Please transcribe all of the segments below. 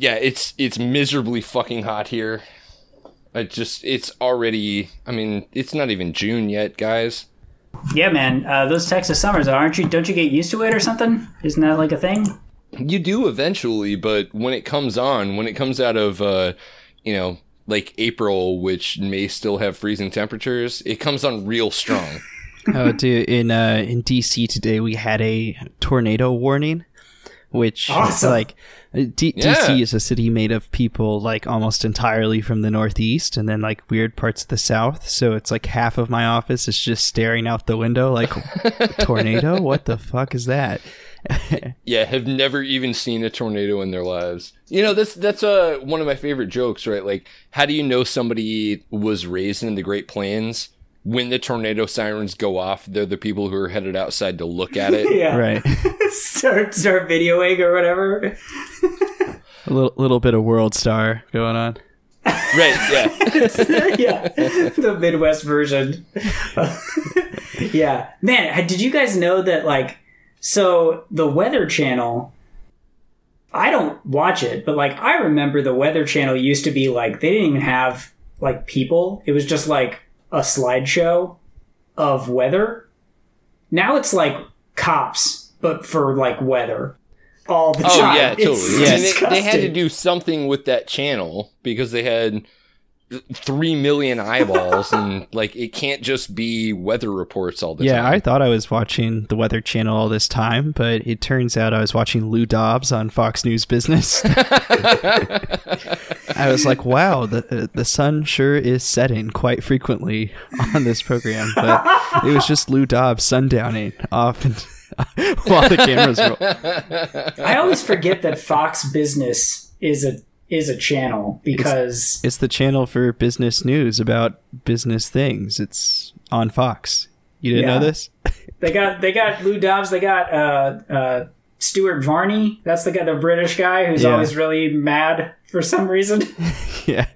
yeah, it's it's miserably fucking hot here. I just it's already. I mean, it's not even June yet, guys. Yeah, man. Uh, those Texas summers, aren't you? Don't you get used to it or something? Isn't that like a thing? You do eventually, but when it comes on, when it comes out of, uh, you know, like April, which may still have freezing temperatures, it comes on real strong. oh, dude! In uh, in DC today, we had a tornado warning, which Awesome. like D- Yeah. DC is a city made of people like almost entirely from the Northeast, and then like weird parts of the South. So it's like half of my office is just staring out the window, like tornado. What the fuck is that? yeah, have never even seen a tornado in their lives. You know, that's that's uh, one of my favorite jokes, right? Like, how do you know somebody was raised in the Great Plains? When the tornado sirens go off, they're the people who are headed outside to look at it. Yeah. Right. start start videoing or whatever. A little little bit of World Star going on. Right, yeah. yeah, the Midwest version. yeah, man. Did you guys know that? Like, so the Weather Channel. I don't watch it, but like I remember the Weather Channel used to be like they didn't even have like people. It was just like a slideshow of weather. Now it's like cops, but for like weather all the Oh time. yeah, It's totally. Yeah, they, they had to do something with that channel because they had three million eyeballs, and like it can't just be weather reports all the time. Yeah, I thought I was watching the Weather Channel all this time, but it turns out I was watching Lou Dobbs on Fox News Business. I was like, wow, the uh, the sun sure is setting quite frequently on this program, but it was just Lou Dobbs sundowning off and while the cameras roll. I always forget that Fox Business is a is a channel because It's the channel for business news about business things. It's on Fox. You didn't Yeah. know this? they got they got Lou Dobbs, they got uh, uh, Stuart Varney. That's the guy, the British guy who's Yeah. always really mad for some reason. yeah.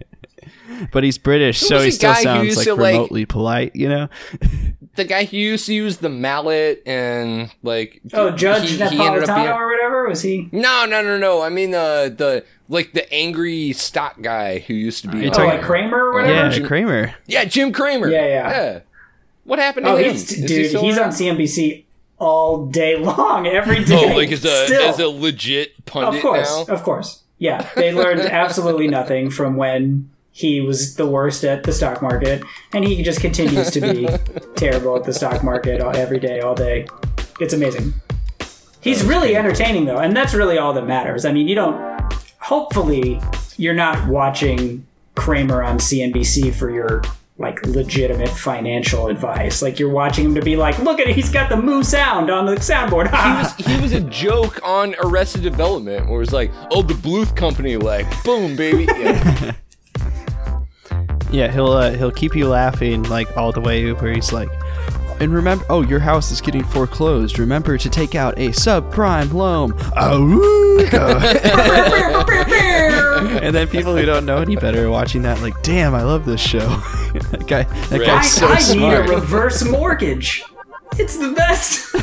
But he's British, so he still sounds like to, like- remotely polite, you know? the guy who used to use the mallet and like Oh, Judge he- he ended Napolitano being- or whatever was he? No, no, no, no. I mean uh, the like the angry stock guy who used to be. you on- Oh, talking- like Cramer or whatever. Yeah, Jim- Cramer. yeah, Jim Cramer. Yeah, yeah. yeah. What happened to Oh, him? he's, Is he dude, he's around? on CNBC all day long, every oh, day. Oh, like as a Still. as a legit pundit of course, now. of course. Yeah, they learned absolutely nothing from when he was the worst at the stock market, and he just continues to be terrible at the stock market all, every day, all day. It's amazing. He's really entertaining though, and that's really all that matters. I mean, you don't. Hopefully, you're not watching Cramer on CNBC for your like legitimate financial advice. Like you're watching him to be like, look at it, he's got the moo sound on the soundboard. he was he was a joke on Arrested Development where it was like, oh, the Bluth Company, like, boom, baby. Yeah. Yeah, he'll uh, he'll keep you laughing like all the way where he's like, and remember, oh, your house is getting foreclosed. Remember to take out a subprime loan. Awooga. and then people who don't know any better are watching that like, damn, I love this show. that guy, that Right. I, guy's so I need smart. a reverse mortgage. It's the best.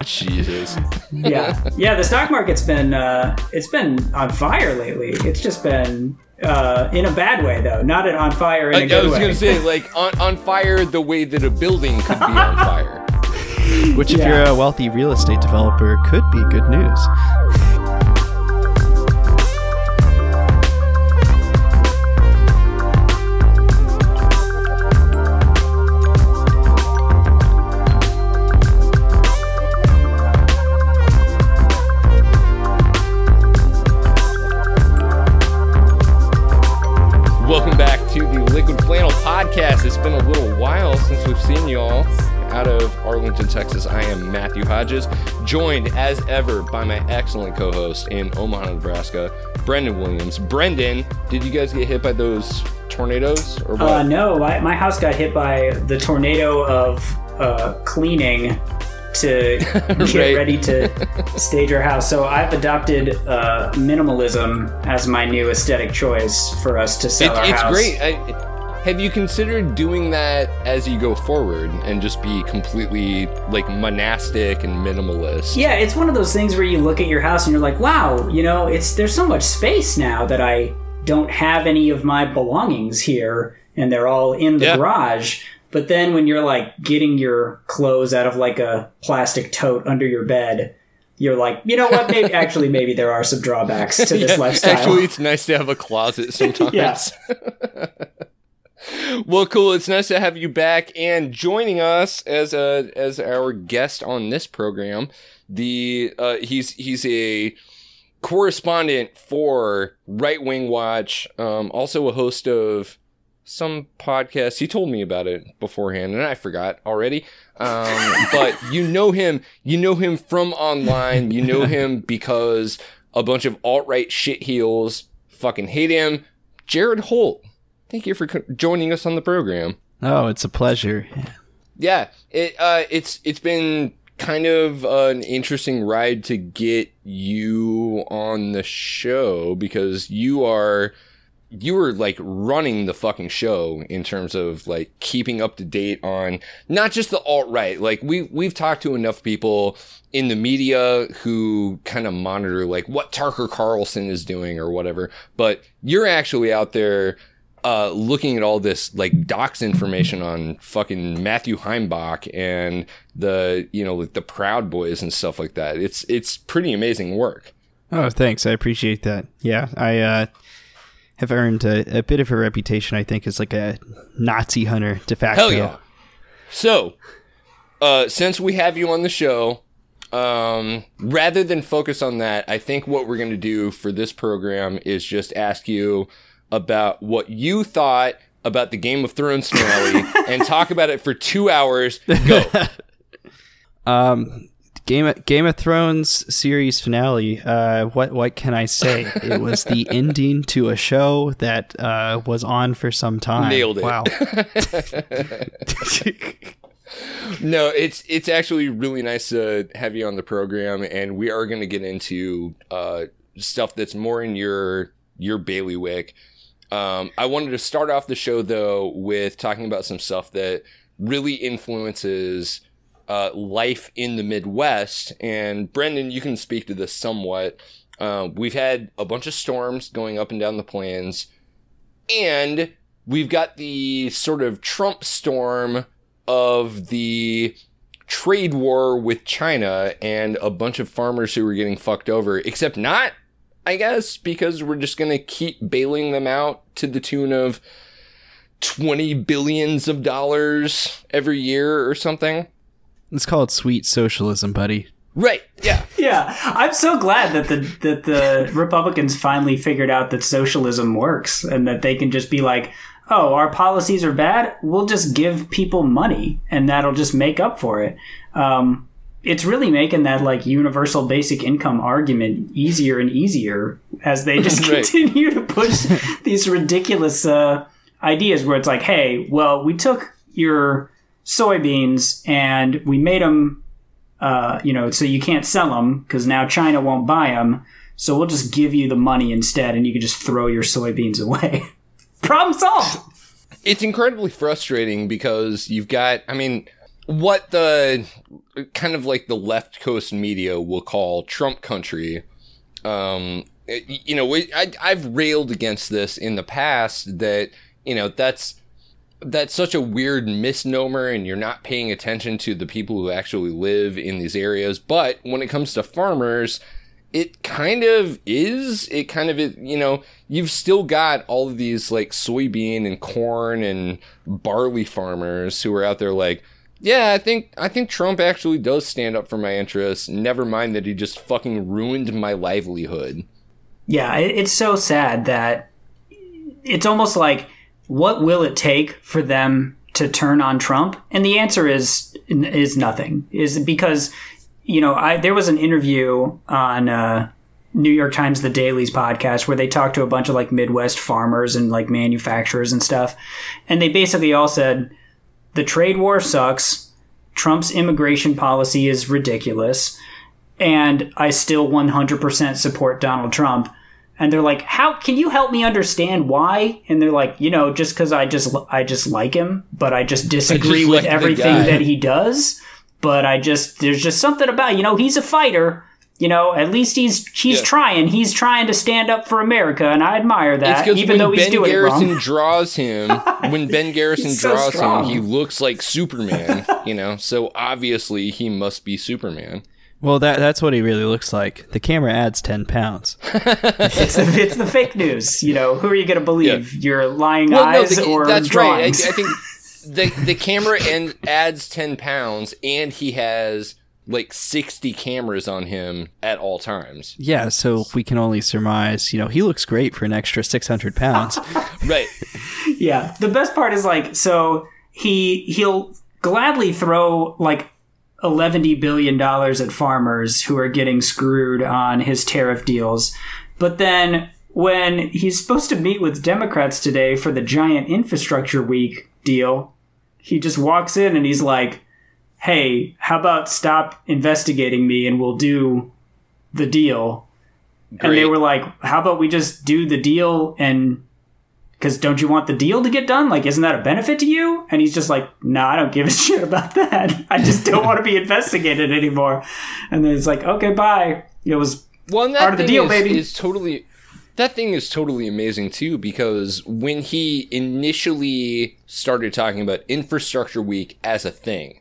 Jesus. yeah, yeah. The stock market's been uh, it's been on fire lately. It's just been uh, in a bad way though, not an on fire in a Like, good I was way. gonna say, like, on, on fire the way that a building could be on fire. Which, if Yeah. you're a wealthy real estate developer, could be good news. Flannel Podcast. It's been a little while since we've seen you all out of Arlington, Texas. I am Matthew Hodges, joined as ever by my excellent co-host in Omaha, Nebraska, Brendan Williams. Brendan, did you guys get hit by those tornadoes or what? Uh, no, my, my house got hit by the tornado of uh, cleaning to get Right. ready to stage our house. So I've adopted uh, minimalism as my new aesthetic choice for us to It, sell our it's house. great. I, have you considered doing that as you go forward and just be completely like monastic and minimalist? Yeah, it's one of those things where you look at your house and you're like, wow, you know, it's there's so much space now that I don't have any of my belongings here and they're all in the Yeah. garage. But then when you're like getting your clothes out of like a plastic tote under your bed, you're like, you know what? Maybe actually, maybe there are some drawbacks to this Yeah, lifestyle. Actually, it's nice to have a closet sometimes. Yeah. well, cool. It's nice to have you back and joining us as a as our guest on this program. The uh, he's he's a correspondent for Right Wing Watch, um, also a host of some podcast. He told me about it beforehand, and I forgot already. Um, but you know him. You know him from online. You know him because a bunch of alt right shit heels fucking hate him. Jared Holt. Thank you for co- joining us on the program. Oh, it's a pleasure. Yeah, it uh, it's it's been kind of an interesting ride to get you on the show because you are you were like running the fucking show in terms of like keeping up to date on not just the alt right. Like we we've talked to enough people in the media who kind of monitor like what Tucker Carlson is doing or whatever, but you're actually out there uh, looking at all this like docs information on fucking Matthew Heimbach and the you know like the Proud Boys and stuff like that. It's it's pretty amazing work. Oh, thanks. I appreciate that. Yeah, I uh, have earned a, a bit of a reputation, I think, as like a Nazi hunter de facto. Hell yeah. So, uh, since we have you on the show, um, rather than focus on that, I think what we're going to do for this program is just ask you about what you thought about the Game of Thrones finale and talk about it for two hours. Go. Um, Game of, Game of Thrones series finale. Uh, what what can I say? it was the ending to a show that uh, was on for some time. Nailed it. Wow. No, it's it's actually really nice to have you on the program, and we are going to get into uh, stuff that's more in your your bailiwick. Um, I wanted to start off the show though with talking about some stuff that really influences uh, life in the Midwest. And Brendan, you can speak to this somewhat. Uh, we've had a bunch of storms going up and down the plains, and we've got the sort of Trump storm of the trade war with China and a bunch of farmers who were getting fucked over, except not, I guess, because we're just going to keep bailing them out to the tune of 20 billions of dollars every year or something. Let's call it sweet socialism, buddy. Right. Yeah. Yeah, I'm so glad that the that the Republicans finally figured out that socialism works and that they can just be like, "Oh, our policies are bad. We'll just give people money, and that'll just make up for it." Um, it's really making that like universal basic income argument easier and easier as they just Right. continue to push these ridiculous uh, ideas where it's like, "Hey, well, we took your soybeans and we made them uh, you know, so you can't sell them because now China won't buy them. So we'll just give you the money instead, and you can just throw your soybeans away. Problem solved. it's incredibly frustrating because you've got i mean what the kind of like the left coast media will call trump country um you know we, I, i've railed against this in the past that you know that's that's such a weird misnomer and you're not paying attention to the people who actually live in these areas. But when it comes to farmers it kind of is. It kind of is you know you've still got all of these like soybean and corn and barley farmers who are out there like yeah i think i think trump actually does stand up for my interests never mind that he just fucking ruined my livelihood Yeah, it's so sad that it's almost like, what will it take for them to turn on Trump? And the answer is is nothing. Is because you know I there was an interview on. Uh, New York Times The Daily's podcast where they talked to a bunch of like Midwest farmers and like manufacturers and stuff. And they basically all said the trade war sucks. Trump's immigration policy is ridiculous. And I still 100% support Donald Trump. and they're like, "How can you help me understand why?" And they're like, "You know, just because I just I just like him, but I just disagree just with like everything that he does. But I just there's just something about you know he's a fighter." You know, at least he's he's Yeah. trying. He's trying to stand up for America, and I admire It's that. because Even when though he's Ben doing it Ben Garrison wrong. draws him, when Ben Garrison so draws him, he looks like Superman. You know, so obviously he must be Superman. Well, that that's what he really looks like. The camera adds ten pounds. It's the, it's the fake news. You know, who are you going to believe? Your lying eyes the- or that's drawings? right. I, I think the the camera and adds ten pounds, and he has like sixty cameras on him at all times. Yeah, so we can only surmise. You know, he looks great for an extra six hundred pounds. Right. Yeah, the best part is like so he he'll gladly throw like eleven billion dollars at farmers who are getting screwed on his tariff deals, but then when he's supposed to meet with Democrats today for the giant infrastructure week deal, he just walks in and he's like, "Hey, how about stop investigating me and we'll do the deal." And they were like, "How about we just do the deal and because don't you want the deal to get done? Like, isn't that a benefit to you? And he's just like, no, I don't give a shit about that. I just don't want to be investigated anymore. And then it's like, okay, bye. It was Well, Part of the deal, is, baby. is totally. That thing is totally amazing too, because when he initially started talking about infrastructure week as a thing,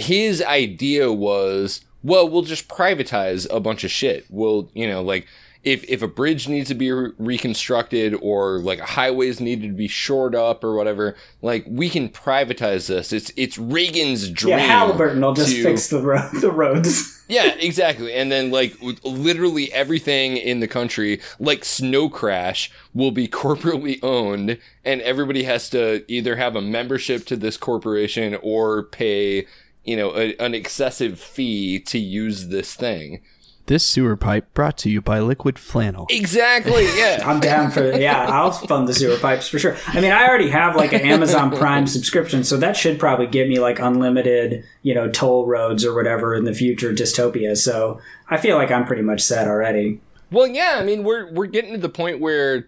his idea was, well, we'll just privatize a bunch of shit. We'll, you know, like if if a bridge needs to be re- reconstructed or like a highways needed to be shored up or whatever, like we can privatize this. It's it's Reagan's dream. yeah, Halliburton will just to- fix the ro- the roads. yeah, exactly. And then like literally everything in the country, like Snow Crash, will be corporately owned, and everybody has to either have a membership to this corporation or pay, you know, a, an excessive fee to use this thing. this sewer pipe brought to you by Liquid Flannel. Exactly. Yeah. I'm down for yeah. I'll fund the sewer pipes for sure. I mean, I already have like an Amazon Prime subscription, so that should probably give me like unlimited, you know, toll roads or whatever in the future dystopia. So I feel like I'm pretty much set already. Well, yeah. I mean, we're we're getting to the point where.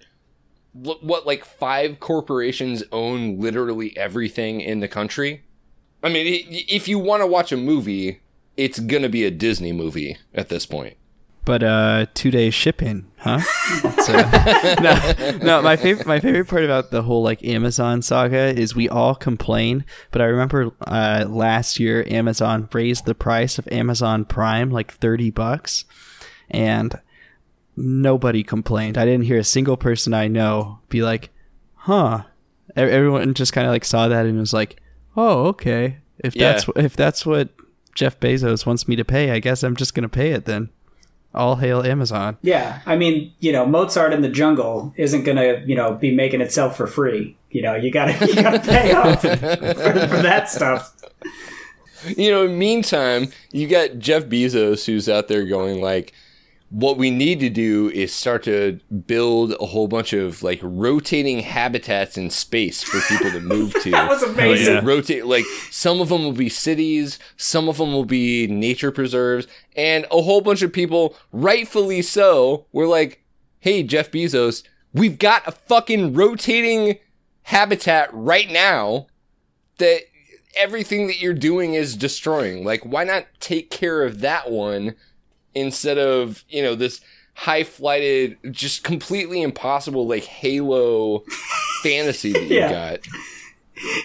What like five corporations own literally everything in the country? I mean, if you want to watch a movie, it's gonna be a Disney movie at this point. But uh, two days shipping, huh? So, no, no. My favorite, my favorite part about the whole like Amazon saga is we all complain, but I remember uh, last year Amazon raised the price of Amazon Prime like thirty bucks, and nobody complained. I didn't hear a single person I know be like, "Huh." Everyone just kind of like saw that and was like, "Oh, okay. If Yeah. that's if that's what Jeff Bezos wants me to pay, I guess I'm just gonna pay it then." All hail Amazon. Yeah, I mean, you know, Mozart in the Jungle isn't gonna, you know, be making itself for free. You know, you gotta you gotta pay up for, for that stuff. You know, meantime, you got Jeff Bezos who's out there going like, what we need to do is start to build a whole bunch of like rotating habitats in space for people to move to. That was amazing. yeah. rotate like some of them will be cities some of them will be nature preserves and a whole bunch of people rightfully so were like hey jeff bezos we've got a fucking rotating habitat right now that everything that you're doing is destroying like why not take care of that one instead of you know this high flighted just completely impossible like halo fantasy that you Yeah. got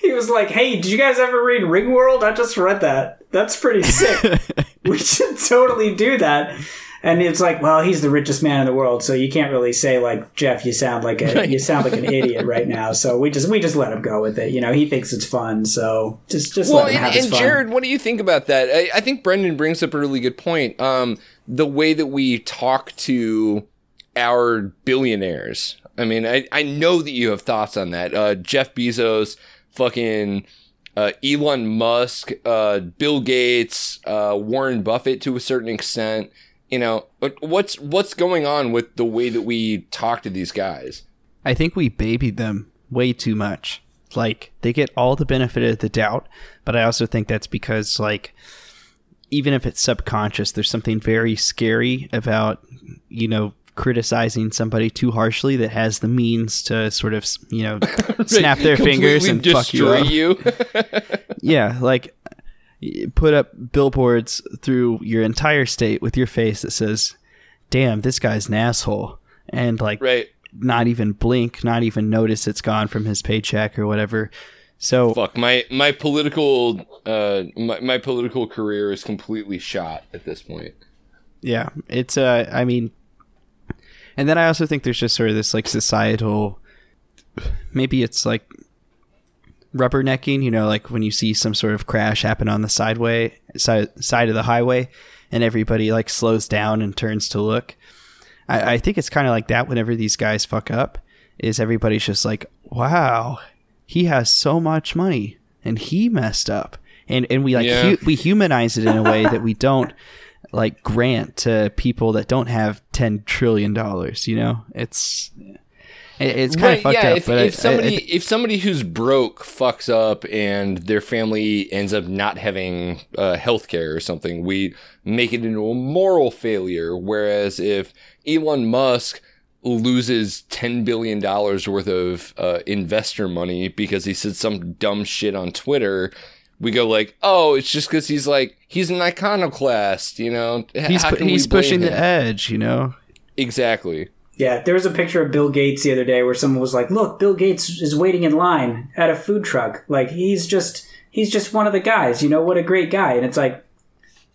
He was like, "Hey, did you guys ever read Ringworld? I just read that. That's pretty sick. we should totally do that." And it's like, well, he's the richest man in the world, so you can't really say like, "Jeff, you sound like a you sound like an idiot right now." So we just we just let him go with it. You know, he thinks it's fun, so just just well, let him and, have his and fun. Jared, what do you think about that? I, I think Brendan brings up a really good point. Um, the way that we talk to our billionaires. I mean, I, I know that you have thoughts on that. Uh, Jeff Bezos, fucking uh, Elon Musk, uh, Bill Gates, uh, Warren Buffett to a certain extent. You know, what's what's going on with the way that we talk to these guys? I think we babied them way too much. Like they get all the benefit of the doubt, but I also think that's because like even if it's subconscious, there's something very scary about you know criticizing somebody too harshly that has the means to sort of you know snap their fingers and fuck you up. you. Yeah, like put up billboards through your entire state with your face that says, "Damn, this guy's an asshole," and like right. not even blink, not even notice it's gone from his paycheck or whatever. So Fuck my my political uh my, my political career is completely shot at this point. yeah, it's uh, I mean, and then I also think there's just sort of this like societal, maybe it's like rubbernecking, you know, like when you see some sort of crash happen on the sideway side side of the highway, and everybody like slows down and turns to look. I, I think it's kind of like that whenever these guys fuck up, is everybody's just like, wow, he has so much money and he messed up, and and we like Yeah. hu- we humanize it in a way that we don't like grant to people that don't have ten trillion dollars. You know, it's it's kind Right, of fucked yeah, up. if, but I- if I- I somebody if somebody who's broke fucks up and their family ends up not having uh, health care or something, we make it into a moral failure. Whereas if Elon Musk loses ten billion dollars worth of uh, investor money because he said some dumb shit on Twitter. We go like, oh, it's just because he's like he's an iconoclast, you know. He's how can he's blame pushing the edge. You know, exactly. Yeah, there was a picture of Bill Gates the other day where someone was like, "Look, Bill Gates is waiting in line at a food truck. Like he's just he's just one of the guys. You know what a great guy." And it's like, bro, look,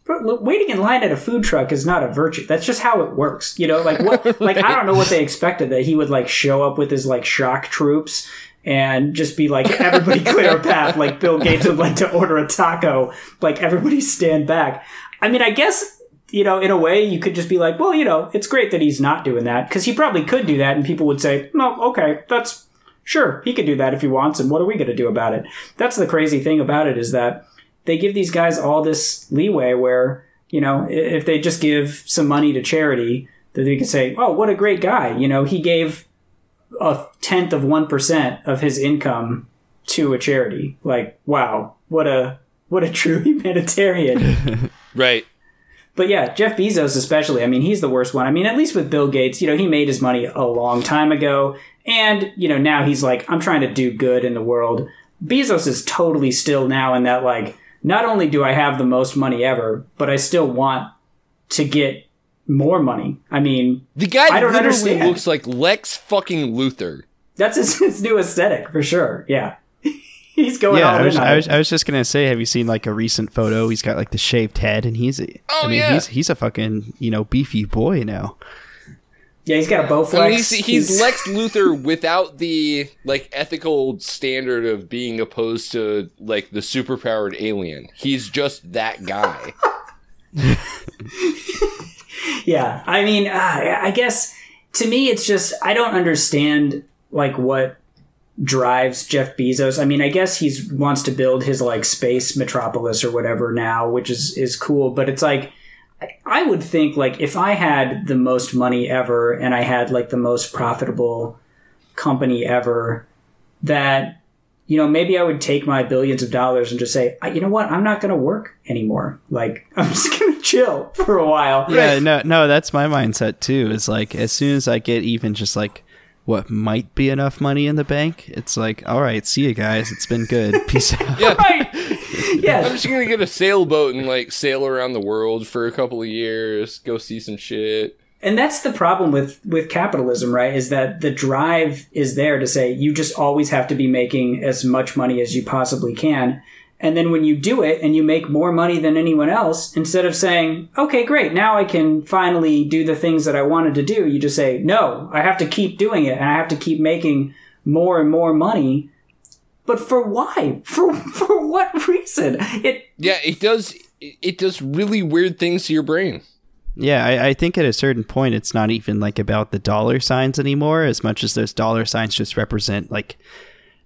waiting in line at a food truck is not a virtue. That's just how it works. You know, like what? Like I don't know what they expected that he would like show up with his like shock troops and just be like, "Everybody clear a path." Like Bill Gates would like to order a taco. Like everybody stand back. I mean, I guess you know, in a way, you could just be like, well, you know, it's great that he's not doing that because he probably could do that, and people would say, no, okay, that's sure he could do that if he wants, and what are we going to do about it? That's the crazy thing about it is that they give these guys all this leeway where you know, if they just give some money to charity, that they could say, oh, what a great guy, you know, he gave a tenth of one percent of his income to a charity. Like, wow, what a what a true humanitarian. Right. But yeah, Jeff Bezos especially. I mean, he's the worst one. I mean, at least with Bill Gates, you know, he made his money a long time ago, and you know, now he's like, I'm trying to do good in the world. Bezos is totally still now in that like, not only do I have the most money ever, but I still want to get more money. I mean, The guy I don't understand. looks like Lex fucking Luthor. that's his, his new aesthetic for sure. Yeah, he's going yeah, all I was, on I was, I was just gonna say, have you seen like a recent photo? He's got like the shaved head, and he's, oh, I Oh, mean, yeah. he's he's a fucking you know beefy boy now. Yeah, he's got a Bowflex. I mean, he's, he's Lex Luthor without the like ethical standard of being opposed to like the superpowered alien. He's just that guy. Yeah, I mean, uh, I guess to me, it's just I don't understand like what drives Jeff Bezos. I mean, I guess he wants to build his like space metropolis or whatever now, which is is cool. But it's like I- I would think like if I had the most money ever and I had like the most profitable company ever, that you know maybe I would take my billions of dollars and just say, "I- you know what, I'm not going to work anymore. Like I'm just going to chill for a while. Yeah, no, no, that's my mindset too. Is like as soon as I get even just like what might be enough money in the bank, it's like, all right, see you guys. It's been good. Peace out. Yeah. right. I'm just gonna get a sailboat and like sail around the world for a couple of years, go see some shit. And that's the problem with with capitalism, right? Is that the drive is there to say you just always have to be making as much money as you possibly can. And then when you do it and you make more money than anyone else, instead of saying, "Okay, great, now I can finally do the things that I wanted to do," you just say, "No, I have to keep doing it and I have to keep making more and more money." But for why? For for what reason? It Yeah, it does. It it does really weird things to your brain. Yeah, I, I think at a certain point, it's not even like about the dollar signs anymore, as much as those dollar signs just represent like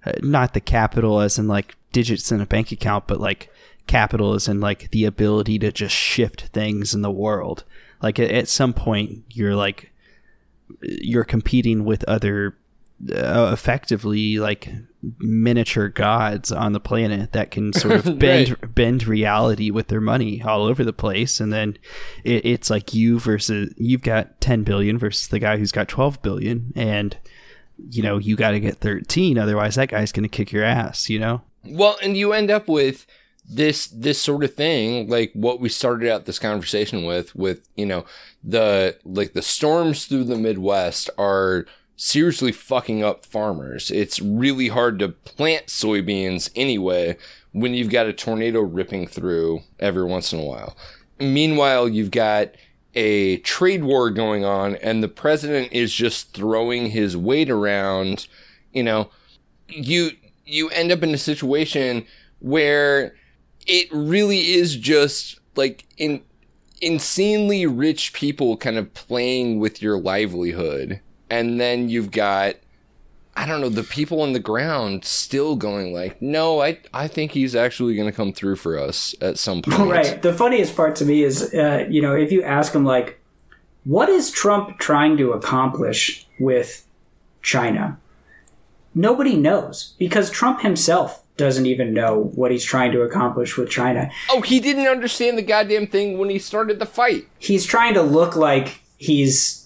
uh, not the capital as in like digits in a bank account, but like capital as in like the ability to just shift things in the world. Like at, at some point, you're like you're competing with other uh, effectively like miniature gods on the planet that can sort of bend Right. bend reality with their money all over the place. And then it, it's like you versus you've got 10 billion versus the guy who's got 12 billion. And you know you got to get 13 otherwise that guy's going to kick your ass you know? Well, and you end up with this this sort of thing, like what we started out this conversation with, with you know the like the storms through the Midwest are seriously fucking up farmers. It's really hard to plant soybeans anyway when you've got a tornado ripping through every once in a while. Meanwhile, you've got a trade war going on, and the president is just throwing his weight around. You know, you you end up in a situation where it really is just like in insanely rich people kind of playing with your livelihood and then you've got I don't know the people on the ground still going like no I I think he's actually going to come through for us at some point Right. The funniest part to me is, uh, you know, if you ask him, like, what is Trump trying to accomplish with China? Nobody knows because Trump himself doesn't even know what he's trying to accomplish with China. oh he didn't understand the goddamn thing when he started the fight He's trying to look like he's,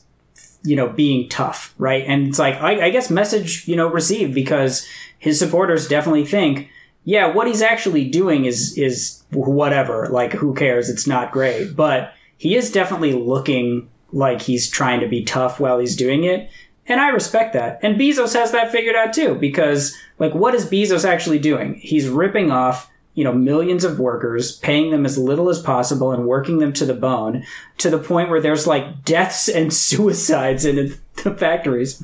you know, being tough, right? And it's like, I, I guess, message, you know, received because his supporters definitely think, yeah, what he's actually doing is is whatever. Like, who cares? It's not great, but he is definitely looking like he's trying to be tough while he's doing it. And I respect that. And Bezos has that figured out too, because like what is Bezos actually doing? He's ripping off, you know, millions of workers, paying them as little as possible and working them to the bone to the point where there's like deaths and suicides in the factories.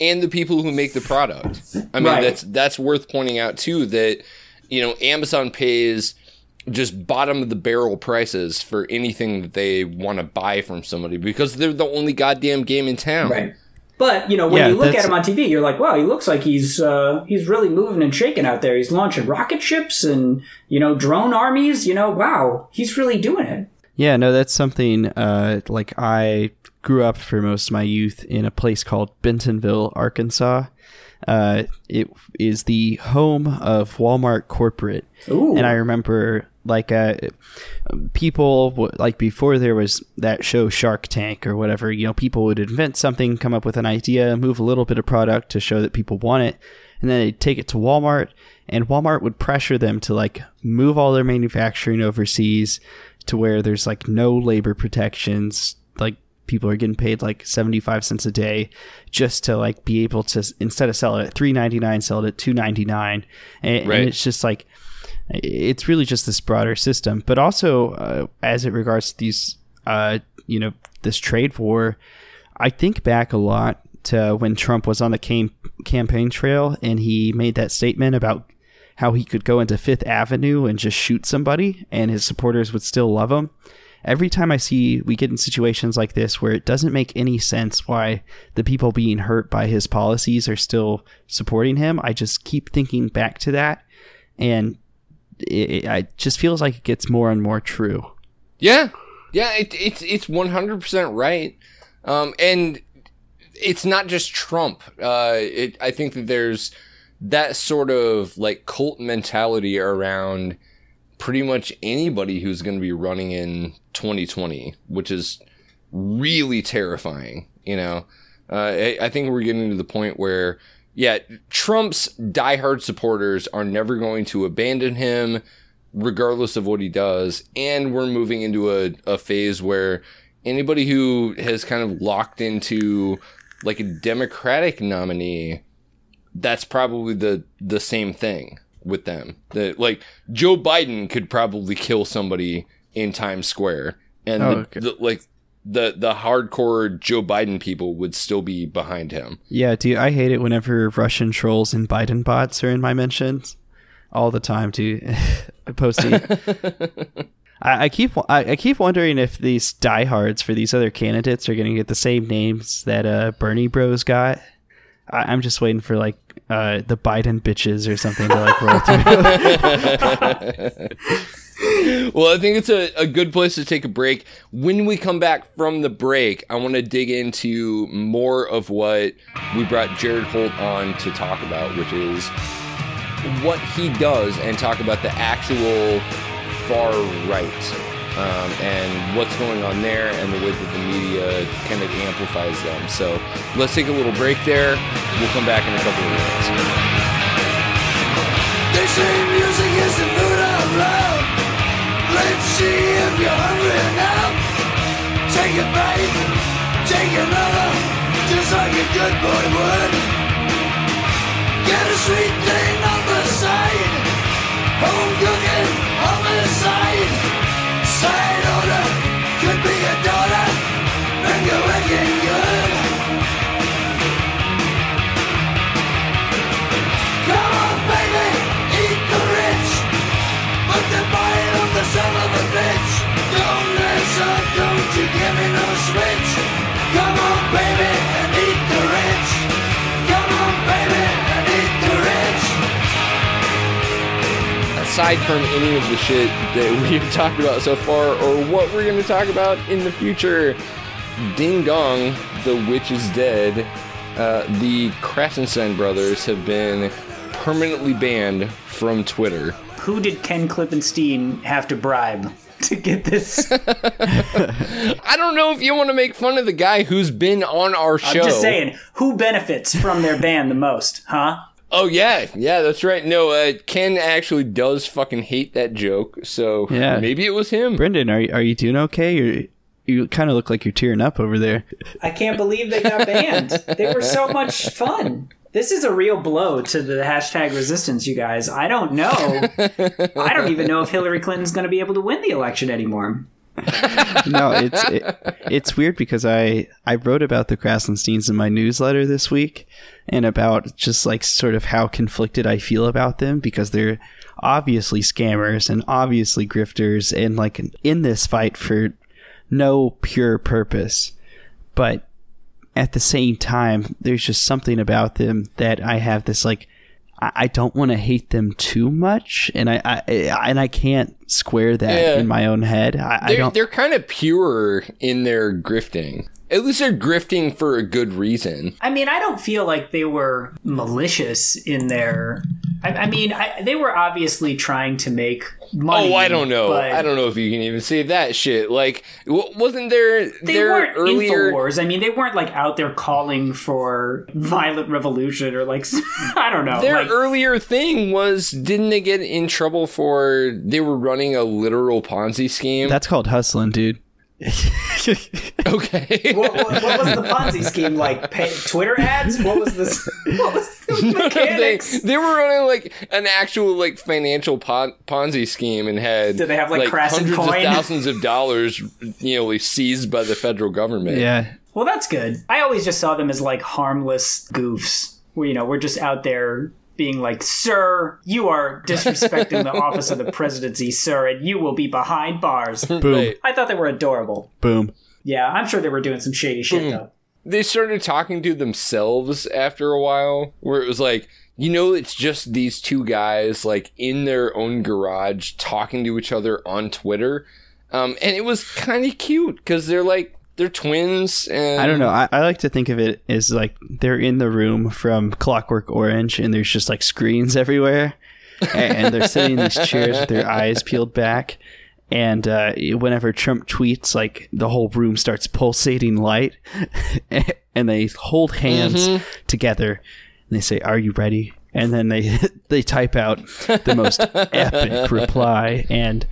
and the people who make the product. I mean, Right. that's that's worth pointing out too. That you know, Amazon pays just bottom of the barrel prices for anything that they want to buy from somebody because they're the only goddamn game in town. Right. But you know, when Yeah, you look at him on TV, you're like, "Wow, he looks like he's uh, he's really moving and shaking out there. He's launching rocket ships and you know drone armies. You know, wow, he's really doing it." Yeah, no, that's something uh, like I grew up for most of my youth in a place called Bentonville, Arkansas. Uh, it is the home of Walmart corporate, Ooh. and I remember like uh, people like before there was that show Shark Tank or whatever. You know, people would invent something, come up with an idea, move a little bit of product to show that people want it, and then they'd take it to Walmart, and Walmart would pressure them to like move all their manufacturing overseas to where there's like no labor protections, like people are getting paid like 75 cents a day just to like be able to instead of sell it at 3.99 sell it at 2.99 and, Right. and it's just like it's really just this broader system. But also uh, as it regards to these uh, you know this trade war i think back a lot to when trump was on the cam- campaign trail and he made that statement about how he could go into fifth avenue and just shoot somebody and his supporters would still love him. Every time I see we get in situations like this where it doesn't make any sense why the people being hurt by his policies are still supporting him, I just keep thinking back to that, and it, it, just feels like it gets more and more true. Yeah, yeah, it, it's it's one hundred percent right, um, and it's not just Trump. Uh, it, I think that there's that sort of like cult mentality around pretty much anybody who's going to be running in 2020, which is really terrifying. You know, uh, I, I think we're getting to the point where, yeah, Trump's diehard supporters are never going to abandon him, regardless of what he does. And we're moving into a, a phase where anybody who has kind of locked into like a Democratic nominee, that's probably the the same thing with them. That like Joe Biden could probably kill somebody in Times Square, and Oh, the, okay. the, like the the hardcore Joe Biden people would still be behind him. Yeah, dude, I hate it whenever Russian trolls and Biden bots are in my mentions all the time, dude. Posting. I, I keep I, I keep wondering if these diehards for these other candidates are going to get the same names that uh, Bernie Bros got. I, I'm just waiting for like uh, the Biden bitches or something to like roll through. well, I think it's a, a good place to take a break. When we come back from the break, I want to dig into more of what we brought Jared Holt on to talk about, which is what he does and talk about the actual far right um, and what's going on there and the way that the media kind of amplifies them. So let's take a little break there. We'll come back in a couple of minutes. They say music is the food of love. Let's see if you're hungry enough. Take a bite, take another, just like a good boy would. Get a sweet thing on the side, home cooking on the side. Side aside from any of the shit that we've talked about so far or what we're going to talk about in the future, Ding Dong, The Witch is Dead, uh, the Krassenstein brothers have been permanently banned from Twitter. Who did Ken Klippenstein have to bribe to get this? I don't know if you want to make fun of the guy who's been on our show. I'm just saying, who benefits from their ban the most, huh? Oh yeah, yeah, that's right. No, uh, Ken actually does fucking hate that joke, so Yeah. maybe it was him. Brendan, are are you doing okay? You're, you kind of look like you're tearing up over there. I can't believe they got banned. they were so much fun. This is a real blow to the hashtag resistance, you guys. I don't know. I don't even know if Hillary Clinton's going to be able to win the election anymore. no, it's it, it's weird because I I wrote about the Krassensteins in my newsletter this week and about just like sort of how conflicted I feel about them because they're obviously scammers and obviously grifters and like in this fight for no pure purpose. But at the same time, there's just something about them that I have this like I I don't want to hate them too much, and I, I and I can't square that Yeah. in my own head. I, I They're, don't. they're kind of pure in their grifting. At least they're grifting for a good reason. I mean, I don't feel like they were malicious in their. I, I mean, I, they were obviously trying to make money. oh, I don't know. but I don't know if you can even say that shit. Like, wasn't there They there weren't earlier? Infowars. I mean, they weren't like out there calling for violent revolution or like I don't know. Their like, earlier thing was didn't they get in trouble for they were running a literal Ponzi scheme? That's called hustling, dude. okay. what, what, what was the Ponzi scheme like? Pay, Twitter ads? What was this? What was the they, mechanics? they were running like an actual like financial pon- Ponzi scheme and had Did they have, like, Crassen hundreds coin? of thousands of dollars, you know, seized by the federal government. Yeah. Well, that's good. I always just saw them as like harmless goofs. Where you know we're just out there being like, "Sir, you are disrespecting the office of the presidency, sir, and you will be behind bars." Boom. Right. I thought they were adorable. Boom. Yeah, I'm sure they were doing some shady shit though. They started talking to themselves after a while, where it was like, you know, it's just these two guys like in their own garage talking to each other on Twitter, um, and it was kind of cute because they're like they're twins. And I don't know. I, I like to think of it as like they're in the room from Clockwork Orange and there's just like screens everywhere. and, and they're sitting in these chairs with their eyes peeled back. And uh, whenever Trump tweets, like the whole room starts pulsating light. and they hold hands together and they say, Are you ready? And then they they type out the most epic reply. And,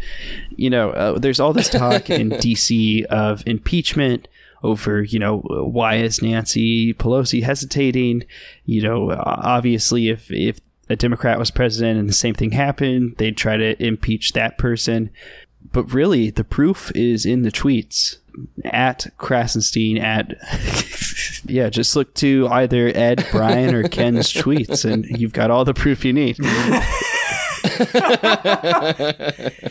you know, uh, there's all this talk in DC of impeachment over, you know, why is Nancy Pelosi hesitating? You know, obviously, if, if a Democrat was president and the same thing happened, they'd try to impeach that person. But really, the proof is in the tweets at Krassenstein at yeah. Just look to either Ed, Brian, or Ken's tweets, and you've got all the proof you need.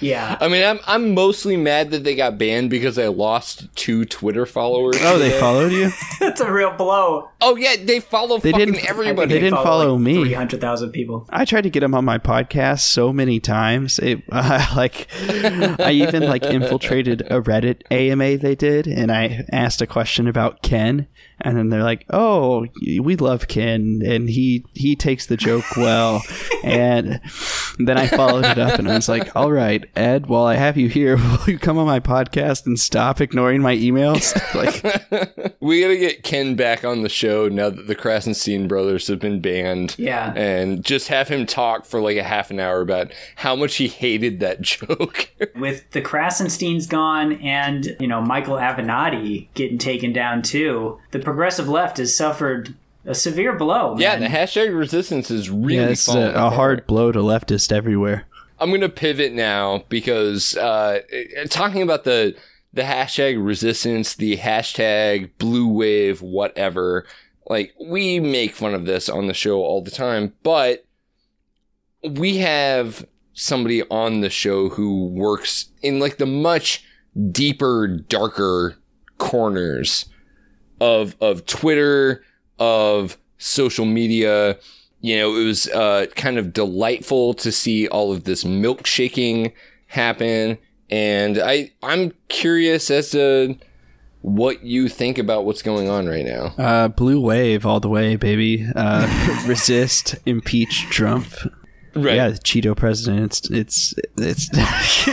Yeah. I mean, I'm I'm mostly mad that they got banned because I lost two Twitter followers. Oh, they followed you? That's a real blow. Oh yeah, they follow They fucking didn't- everybody. They didn't follow me. Three hundred thousand people. I tried to get them on my podcast so many times. It uh, like I even like infiltrated a Reddit AMA they did, and I asked a question about Ken, and then they're like, "Oh, we love Ken, and he he takes the joke well." and then I followed it up, and I was like, "All right, Ed, while I have you here, will you come on my podcast and stop ignoring my emails?" like, we gotta get Ken back on the show now that the Krassenstein brothers have been banned. Yeah. and just have him talk for like a half an hour about how much he hated that joke. With the Krassensteins gone and, you know, Michael Avenatti getting taken down too, the progressive left has suffered a severe blow. yeah, the hashtag resistance is really yeah, it's a, a hard blow to leftists everywhere. I'm gonna pivot now because uh, talking about the the hashtag resistance, the hashtag blue wave, whatever. Like we make fun of this on the show all the time, but we have somebody on the show who works in like the much deeper, darker corners of of Twitter, of social media. You know, it was uh, kind of delightful to see all of this milkshaking happen, and I I'm curious as to what you think about what's going on right now. Uh, blue wave all the way, baby. Uh, resist, impeach Trump. Right. Yeah, the Cheeto president. It's it's it's.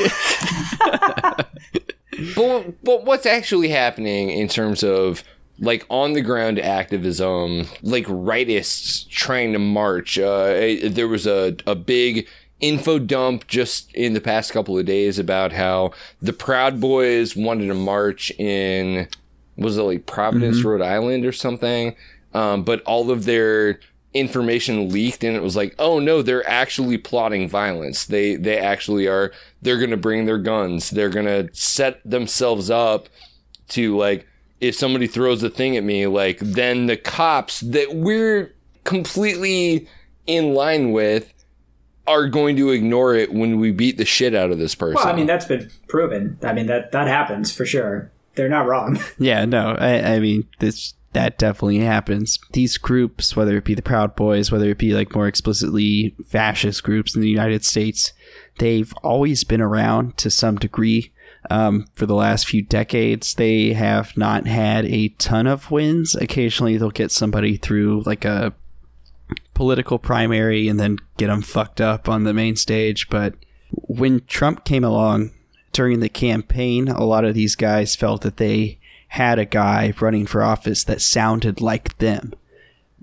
But, but what's actually happening in terms of like on the ground activism, like rightists trying to march? Uh, there was a, a big info dump just in the past couple of days about how the Proud Boys wanted to march in, was it like Providence, Rhode Island or something? Um, but all of their information leaked and it was like oh no they're actually plotting violence they they actually are they're gonna bring their guns they're gonna set themselves up to like if somebody throws a thing at me like then the cops that we're completely in line with are going to ignore it when we beat the shit out of this person Well, I mean, that's been proven. I mean, that that happens for sure. They're not wrong. yeah, no, I, I mean this that definitely happens. These groups, whether it be the Proud Boys, whether it be like more explicitly fascist groups in the United States, they've always been around to some degree. Um, for the last few decades, they have not had a ton of wins. Occasionally, they'll get somebody through like a political primary and then get them fucked up on the main stage. But when Trump came along during the campaign, a lot of these guys felt that they had a guy running for office that sounded like them.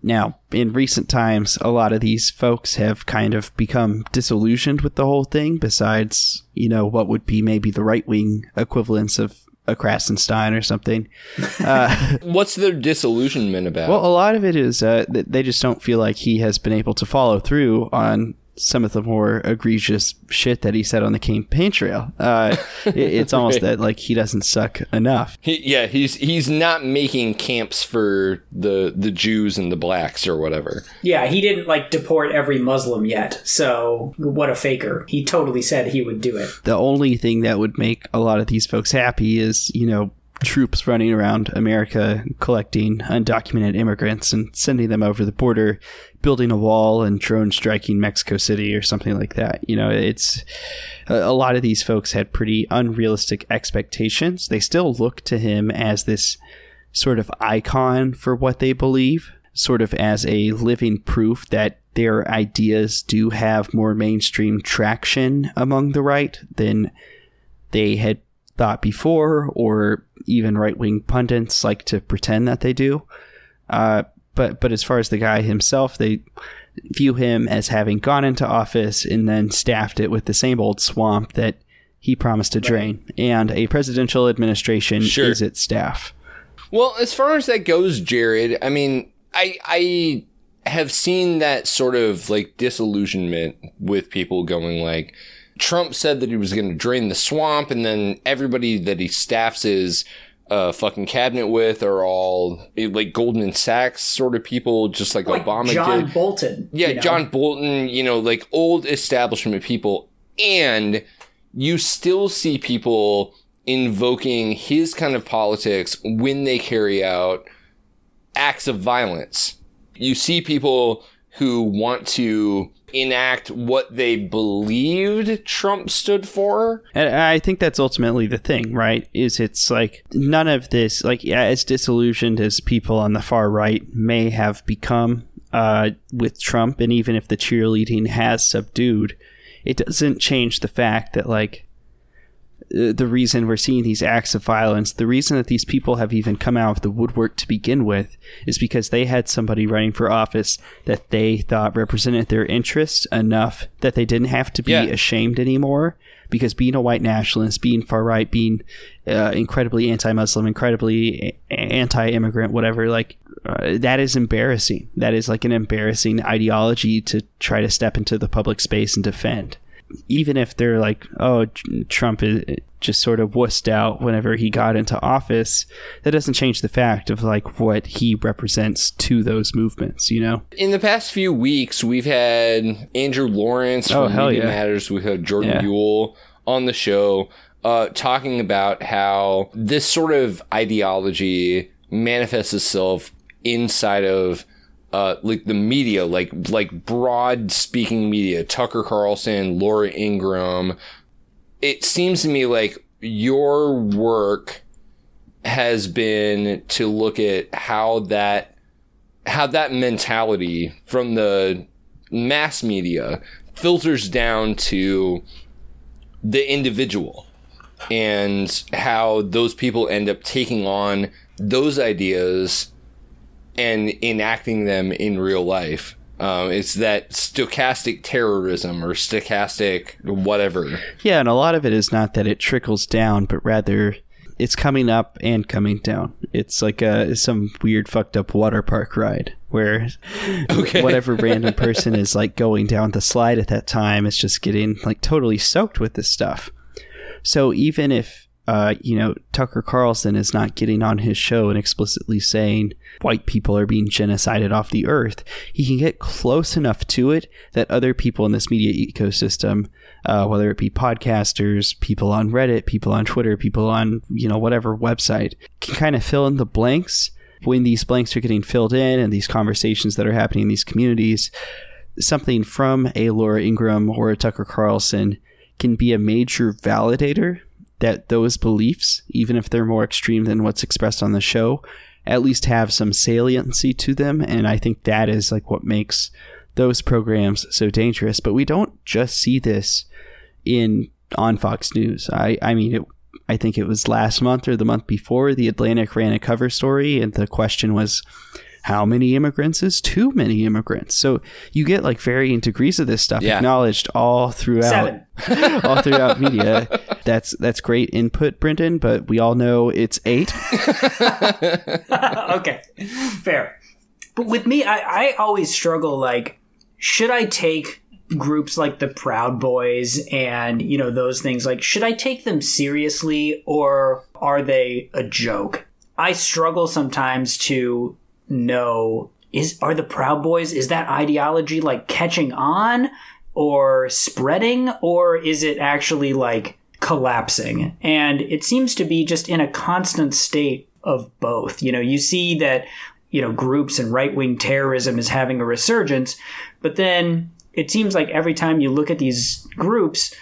Now, in recent times, a lot of these folks have kind of become disillusioned with the whole thing, besides, you know, what would be maybe the right wing equivalents of a Krassenstein or something. Uh, what's their disillusionment about well, a lot of it is uh, that they just don't feel like he has been able to follow through on some of the more egregious shit that he said on the campaign trail. Uh, it, it's almost that like he doesn't suck enough. He, yeah, he's he's not making camps for the the Jews and the blacks or whatever. yeah, he didn't like deport every Muslim yet. So what a faker! He totally said he would do it. The only thing that would make a lot of these folks happy is you know troops running around America collecting undocumented immigrants and sending them over the border, building a wall and drone striking Mexico City or something like that. You know, it's a, lot of these folks had pretty unrealistic expectations. They still look to him as this sort of icon for what they believe, sort of as a living proof that their ideas do have more mainstream traction among the right than they had thought before, or even right wing pundits like to pretend that they do. Uh, but but as far as the guy himself, they view him as having gone into office and then staffed it with the same old swamp that he promised to drain, and a presidential administration Sure. is its staff. Well, as far as that goes, Jared, I mean, I I have seen that sort of like disillusionment with people going like Trump said that he was going to drain the swamp and then everybody that he staffs his uh, fucking cabinet with are all eh, like Goldman Sachs sort of people, just like, Like Obama John did. Bolton. Yeah, you know? John Bolton, you know, like old establishment people. And you still see people invoking his kind of politics when they carry out acts of violence. You see people who want to enact what they believed Trump stood for. And I think that's ultimately the thing, right? Is it's like none of this, like, as disillusioned as people on the far right may have become uh, with Trump, and even if the cheerleading has subdued, it doesn't change the fact that, like, the reason we're seeing these acts of violence, the reason that these people have even come out of the woodwork to begin with, is because they had somebody running for office that they thought represented their interests enough that they didn't have to be Yeah. ashamed anymore. Because being a white nationalist, being far right, being uh, incredibly anti-Muslim, incredibly anti-immigrant, whatever, like uh, that is embarrassing. That is like an embarrassing ideology to try to step into the public space and defend even if they're like, oh, Trump is just sort of wussed out whenever he got into office, that doesn't change the fact of like what he represents to those movements, you know? In the past few weeks, we've had Andrew Lawrence Oh, from Media yeah. Matters. We've had Jordan Yeah. Buell on the show uh, talking about how this sort of ideology manifests itself inside of uh, like the media, like like broad speaking media, Tucker Carlson, Laura Ingraham. It seems to me like your work has been to look at how that how that mentality from the mass media filters down to the individual and how those people end up taking on those ideas and enacting them in real life. Um, it's that stochastic terrorism or stochastic whatever. Yeah, and a lot of it is not that it trickles down, but rather it's coming up and coming down. It's like a some weird fucked up water park ride where whatever random person is like going down the slide at that time is just getting like totally soaked with this stuff. So even if uh, you know Tucker Carlson is not getting on his show and explicitly saying white people are being genocided off the earth, he can get close enough to it that other people in this media ecosystem, uh, whether it be podcasters, people on Reddit, people on Twitter, people on you know whatever website, can kind of fill in the blanks. When these blanks are getting filled in and these conversations that are happening in these communities, something from a Laura Ingraham or a Tucker Carlson can be a major validator that those beliefs, even if they're more extreme than what's expressed on the show, at least have some saliency to them. And I think that is like what makes those programs so dangerous. But we don't just see this in on Fox News. I, I mean, it, I think it was last month or the month before, the Atlantic ran a cover story, and the question was, how many immigrants is too many immigrants? So you get like varying degrees of this stuff Yeah. acknowledged all throughout Seven. all throughout media. That's that's great input, Brendan, but we all know it's eight. okay, fair. But with me, I, I always struggle. Like, should I take groups like the Proud Boys and you know those things? Like, should I take them seriously or are they a joke? I struggle sometimes to know is are the Proud Boys is that ideology like catching on or spreading or is it actually like collapsing? And it seems to be just in a constant state of both. You know, you see that, you know, groups and right wing terrorism is having a resurgence, but then it seems like every time you look at these groups,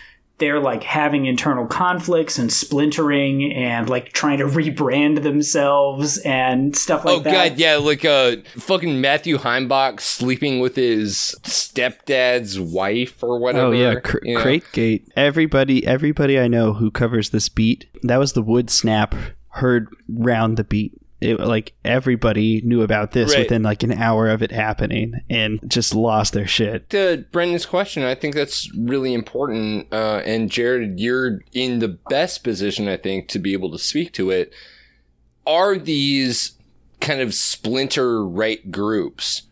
they're like having internal conflicts and splintering and like trying to rebrand themselves and stuff like oh that. Oh god, yeah, like uh fucking Matthew Heimbach sleeping with his stepdad's wife or whatever. Oh yeah, cr- you know? Crate Gate. Everybody, everybody I know who covers this beat, that was the wood snap heard round the beat. It, like everybody knew about this Right. within like an hour of it happening and just lost their shit. to Brendan's question, I think that's really important. Uh, and Jared, you're in the best position, I think, to be able to speak to it. Are these kind of splinter right groups?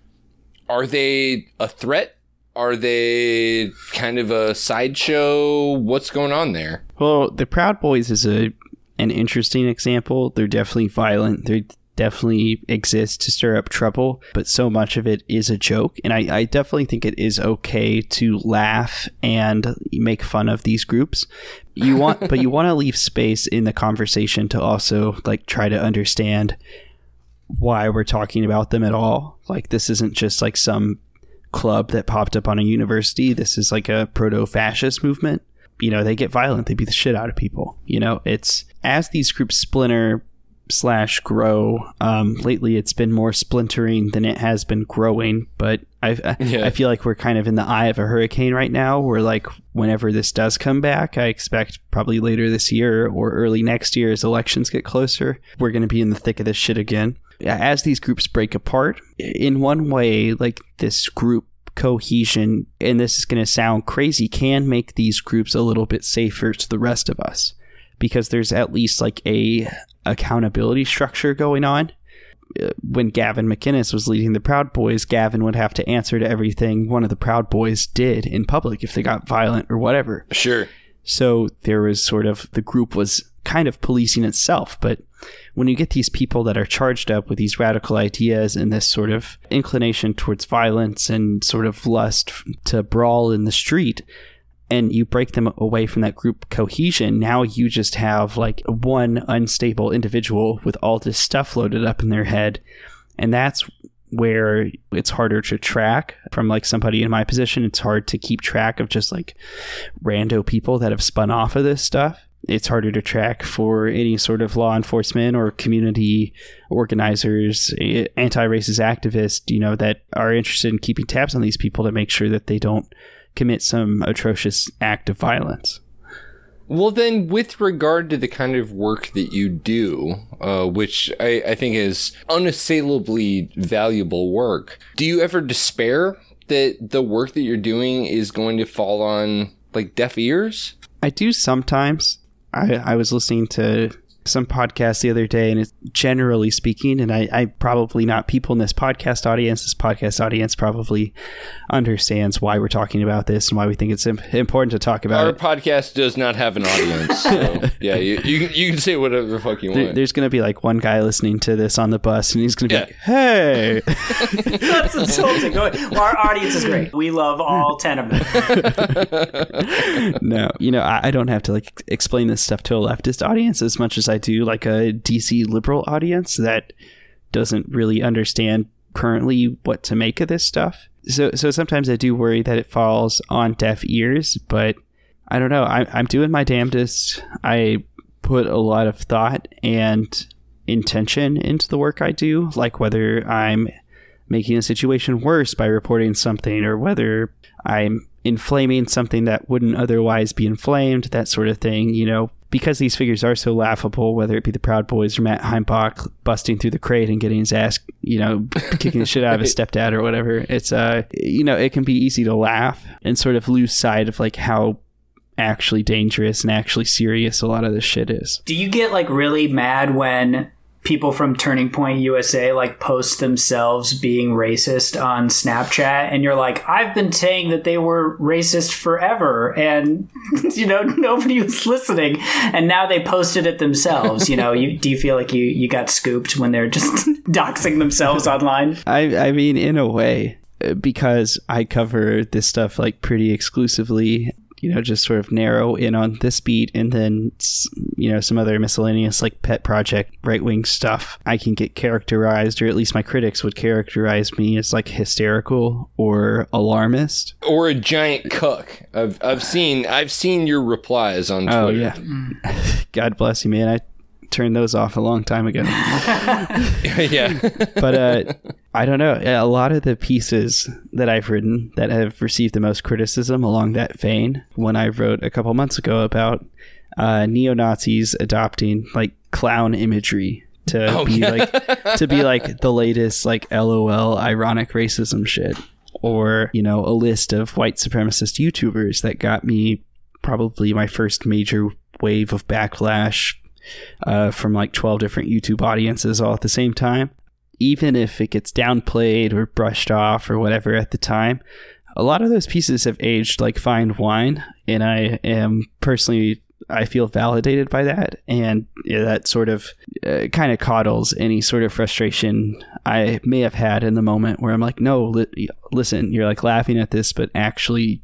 Are they a threat? Are they kind of a sideshow? What's going on there? Well, the Proud Boys is a an interesting example. They're definitely violent. They definitely exist to stir up trouble, but so much of it is a joke. And I, I definitely think it is okay to laugh and make fun of these groups. You want, but you want to leave space in the conversation to also like try to understand why we're talking about them at all. Like this isn't just like some club that popped up on a university. This is like a proto-fascist movement. You know, they get violent. They beat the shit out of people. You know, it's as these groups splinter slash grow. Um, lately, it's been more splintering than it has been growing. But I, I, Yeah. I feel like we're kind of in the eye of a hurricane right now. Where like whenever this does come back, I expect probably later this year or early next year, as elections get closer, we're going to be in the thick of this shit again. As these groups break apart, in one way, like this group cohesion, and this is going to sound crazy, can make these groups a little bit safer to the rest of us because there's at least like a accountability structure going on. Uh, When Gavin McInnes was leading the Proud Boys, Gavin would have to answer to everything one of the Proud Boys did in public if they got violent or whatever. Sure. So there was sort of the group was kind of policing itself. But when you get these people that are charged up with these radical ideas and this sort of inclination towards violence and sort of lust to brawl in the street, and you break them away from that group cohesion, now you just have like one unstable individual with all this stuff loaded up in their head. And that's where it's harder to track from like somebody in my position. It's hard to keep track of just like rando people that have spun off of this stuff. It's harder to track for any sort of law enforcement or community organizers, eh, anti-racist activists, you know, that are interested in keeping tabs on these people to make sure that they don't commit some atrocious act of violence. Well, then, with regard to the kind of work that you do, uh, which I, I think is unassailably valuable work, do you ever despair that the work that you're doing is going to fall on like deaf ears? I do sometimes. I, I was listening to some podcast the other day, and it's generally speaking, and I, I probably not people in this podcast audience. This podcast audience probably understands why we're talking about this and why we think it's important to talk about Our it. podcast does not have an audience, so yeah, you, you can you can say whatever the fuck you There- want. there's going to be like one guy listening to this on the bus, and he's going to be Yeah. like, "Hey, That's insulting. Well, our audience is great. We love all ten of them. no, you know, I, I don't have to like explain this stuff to a leftist audience as much as I do like a DC liberal audience that doesn't really understand currently what to make of this stuff. So, so sometimes I do worry that it falls on deaf ears, but I don't know. I, I'm doing my damnedest. I put a lot of thought and intention into the work I do, like whether I'm making a situation worse by reporting something or whether I'm inflaming something that wouldn't otherwise be inflamed, that sort of thing, you know. Because these figures are so laughable, whether it be the Proud Boys or Matt Heimbach busting through the crate and getting his ass, you know, kicking the shit out of his stepdad or whatever, it's, uh, you know, it can be easy to laugh and sort of lose sight of like how actually dangerous and actually serious a lot of this shit is. Do you get like really mad when people from Turning Point USA like post themselves being racist on Snapchat and you're like, I've been saying that they were racist forever and you know, nobody was listening and now they posted it themselves. You know, you do you feel like you, you got scooped when they're just doxing themselves online? I I mean, in a way, because I cover this stuff like pretty exclusively. You know, just sort of narrow in on this beat, and then you know some other miscellaneous like pet project right wing stuff. I can get characterized, or at least my critics would characterize me as like hysterical or alarmist. or a giant cuck. I've I've seen I've seen your replies on Twitter. Oh yeah, God bless you, man. I turned those off a long time ago. yeah. but uh, I don't know. A lot of the pieces that I've written that have received the most criticism along that vein, one I wrote a couple months ago about uh, neo Nazis adopting like clown imagery to Oh, be yeah. like to be like the latest like LOL ironic racism shit, or you know a list of white supremacist YouTubers that got me probably my first major wave of backlash uh, from like 12 different YouTube audiences all at the same time. Even if it gets downplayed or brushed off or whatever at the time, a lot of those pieces have aged like fine wine. And I am personally I feel validated by that, and that sort of uh, kind of coddles any sort of frustration I may have had in the moment where I'm like, no, li- listen, you're like laughing at this, but actually,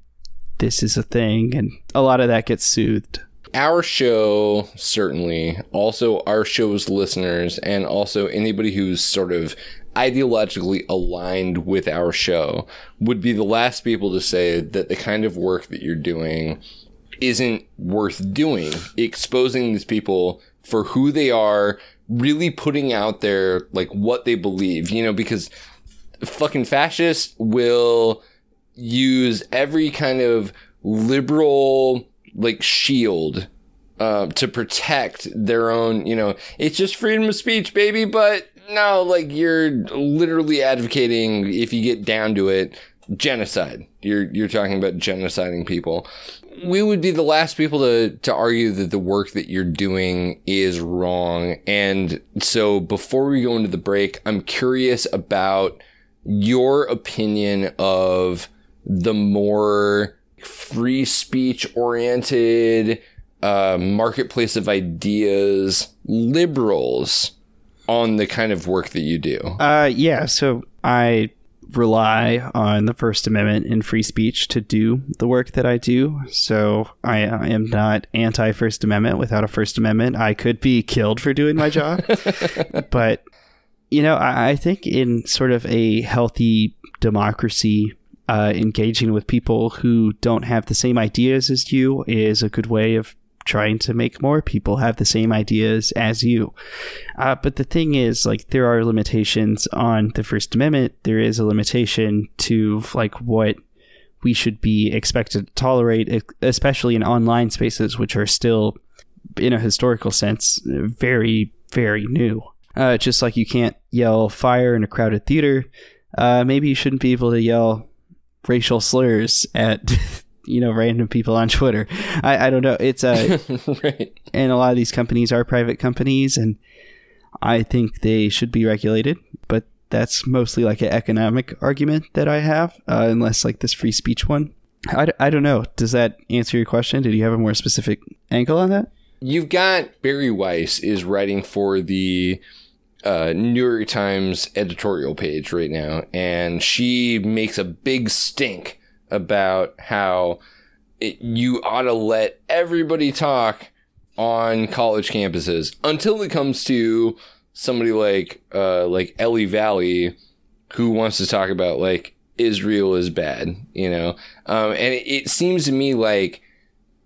this is a thing, and a lot of that gets soothed. Our show certainly. Also our show's listeners and also anybody who's sort of ideologically aligned with our show would be the last people to say that the kind of work that you're doing isn't worth doing. Exposing these people for who they are really putting out there like what they believe you know because fucking fascists will use every kind of liberal like shield uh, to protect their own you know it's just freedom of speech baby but no like you're literally advocating if you get down to it genocide. You're you're talking about genociding people. We would be the last people to to argue that the work that you're doing is wrong. And so before we go into the break i'm curious about your opinion of the more free speech oriented uh, marketplace of ideas liberals on the kind of work that you do Uh, yeah. So I rely on the First Amendment and free speech to do the work that I do. So I, I am not anti First Amendment. Without a First Amendment, I could be killed for doing my job. but you know, I, I think in sort of a healthy democracy. Uh, engaging with people who don't have the same ideas as you is a good way of trying to make more people have the same ideas as you. Uh, but the thing is, like, there are limitations on the First Amendment. There is a limitation to like what we should be expected to tolerate, especially in online spaces, which are still, in a historical sense, very, very new. Uh, just like you can't yell fire in a crowded theater, uh, maybe you shouldn't be able to yell racial slurs at you know random people on Twitter. I, I don't know. It's a right and a lot of these companies are private companies, and I think they should be regulated. But that's mostly like an economic argument that I have, uh, unless like this free speech one. I, I don't know. Does that answer your question? Did you have a more specific angle on that? You've got Bari Weiss is writing for the uh, New York Times editorial page right now, and she makes a big stink about how it, you ought to let everybody talk on college campuses until it comes to somebody like uh, like Eli Valley who wants to talk about like Israel is bad, you know, um, and it, it seems to me like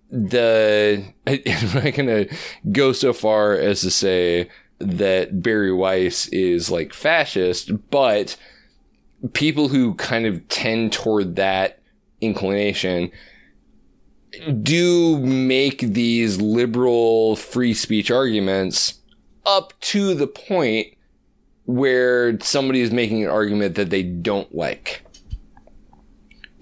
the I'm not gonna go so far as to say that Bari Weiss is like fascist, but people who kind of tend toward that inclination do make these liberal free speech arguments up to the point where somebody is making an argument that they don't like.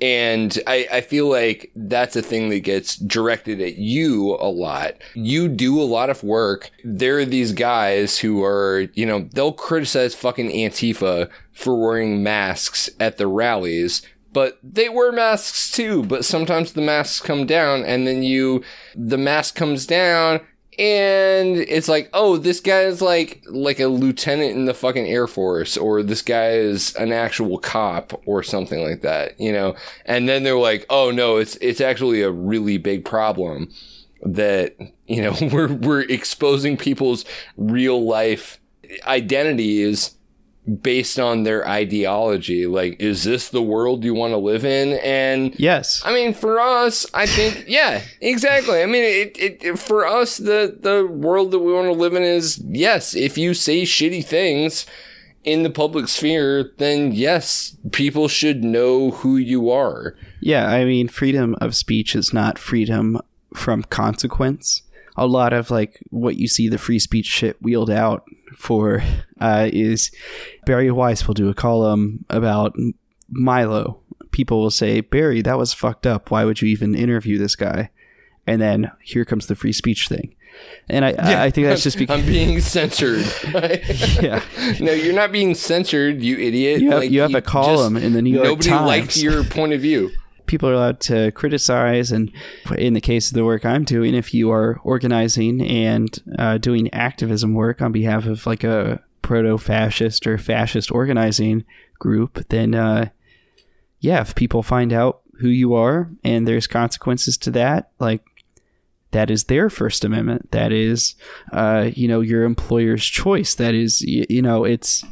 And I, I feel like that's a thing that gets directed at you a lot. You do a lot of work. There are these guys who are, you know, they'll criticize fucking Antifa for wearing masks at the rallies, but they wear masks too. But sometimes the masks come down and then you, the mask comes down and it's like, oh, this guy is like like a lieutenant in the fucking Air Force, or this guy is an actual cop, or something like that, you know. And then they're like, oh no, it's it's actually a really big problem that you know we're we're exposing people's real life identities based on their ideology. Like, is this the world you want to live in? And Yes. I mean, for us, I think, yeah, exactly. I mean, it, it, it- for us, the, the world that we want to live in is, yes, if you say shitty things in the public sphere, then yes, people should know who you are. Yeah, I mean, freedom of speech is not freedom from consequence. A lot of like what you see the free speech shit wheeled out for uh, is Bari Weiss will do a column about Milo. People will say, Bari, that was fucked up. Why would you even interview this guy? And then here comes the free speech thing. And I, I, I think that's just because I'm being censored. yeah. no, you're not being censored, you idiot. You have- you have a column in the New York Nobody Times. Nobody liked your point of view. People are allowed to criticize, and in the case of the work I'm doing, if you are organizing and uh, doing activism work on behalf of like a proto-fascist or fascist organizing group, then uh, yeah, if people find out who you are and there's consequences to that, like that is their First Amendment. That is, uh, you know, your employer's choice. That is, you, you know, it's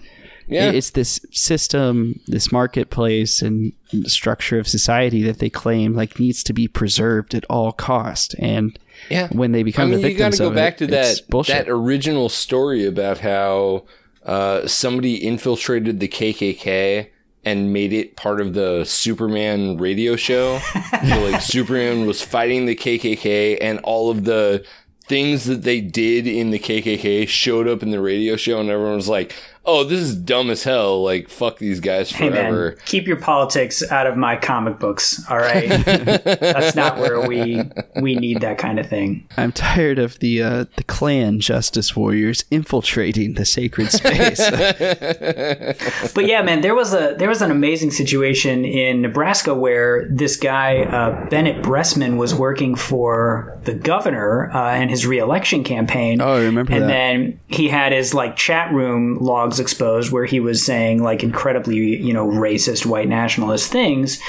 Yeah. it's this system, this marketplace and structure of society that they claim like needs to be preserved at all cost. And Yeah. when they become I mean, the you gotta go back it, to that that original story about how uh, somebody infiltrated the KKK and made it part of the Superman radio show. so, like Superman was fighting the KKK, and all of the things that they did in the KKK showed up in the radio show, and everyone was like, "Oh, this is dumb as hell! Like, fuck these guys Hey forever." man, keep your politics out of my comic books. All right, that's not where we we need that kind of thing. I'm tired of the uh, the Klan justice warriors infiltrating the sacred space. But yeah, man, there was a there was an amazing situation in Nebraska where this guy uh, Bennett Bressman was working for the governor uh, and his reelection campaign. Oh, I remember and that. then he had his like chat room logs exposed where he was saying like incredibly you know racist white nationalist things.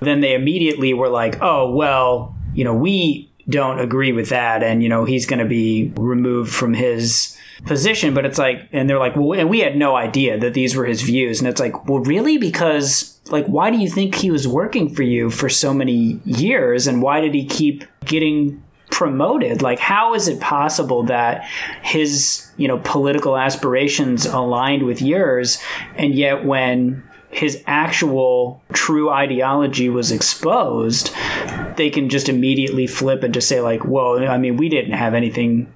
Then they immediately were like, oh well, you know we don't agree with that, and you know he's going to be removed from his position but it's like and they're like well and we had no idea that these were his views and it's like well really because like why do you think he was working for you for so many years and why did he keep getting promoted like how is it possible that his you know political aspirations aligned with yours and yet when his actual true ideology was exposed they can just immediately flip and just say like well i mean we didn't have anything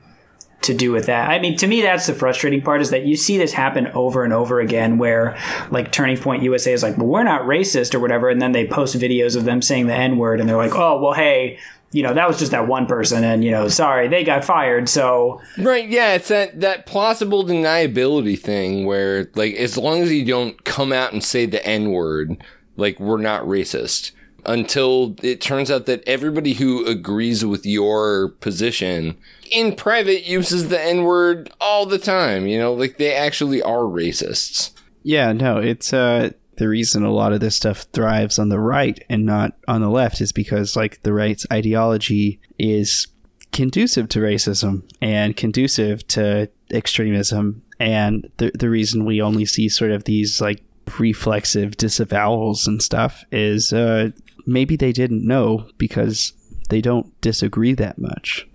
to do with that. I mean, to me, that's the frustrating part is that you see this happen over and over again where like Turning Point USA is like, well, we're not racist or whatever. And then they post videos of them saying the N word and they're like, oh, well, hey, you know, that was just that one person. And, you know, sorry, they got fired. So, Right, yeah, it's that that plausible deniability thing where like as long as you don't come out and say the N word, like we're not racist. Until it turns out that everybody who agrees with your position in private uses the N word all the time, you know, like they actually are racists. Yeah, no, it's uh the reason a lot of this stuff thrives on the right and not on the left is because like the right's ideology is conducive to racism and conducive to extremism and the the reason we only see sort of these like reflexive disavowals and stuff is uh maybe they didn't know because they don't disagree that much.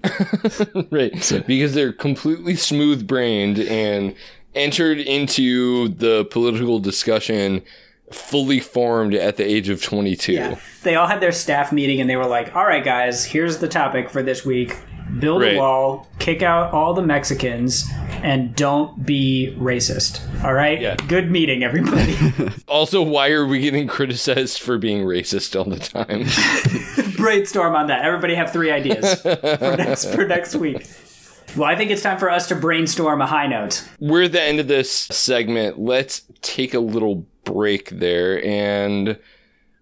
right. because they're completely smooth brained and entered into the political discussion fully formed at the age of 22. Yeah. they all had their staff meeting and they were like, all right, guys, here's the topic for this week. Build Right. a wall, kick out all the Mexicans, and don't be racist. All right? Yeah. Good meeting, everybody. Also, why are we getting criticized for being racist all the time? brainstorm on that. Everybody have three ideas for next for next week. Well, I think it's time for us to brainstorm a high note. We're at the end of this segment. Let's take a little break there and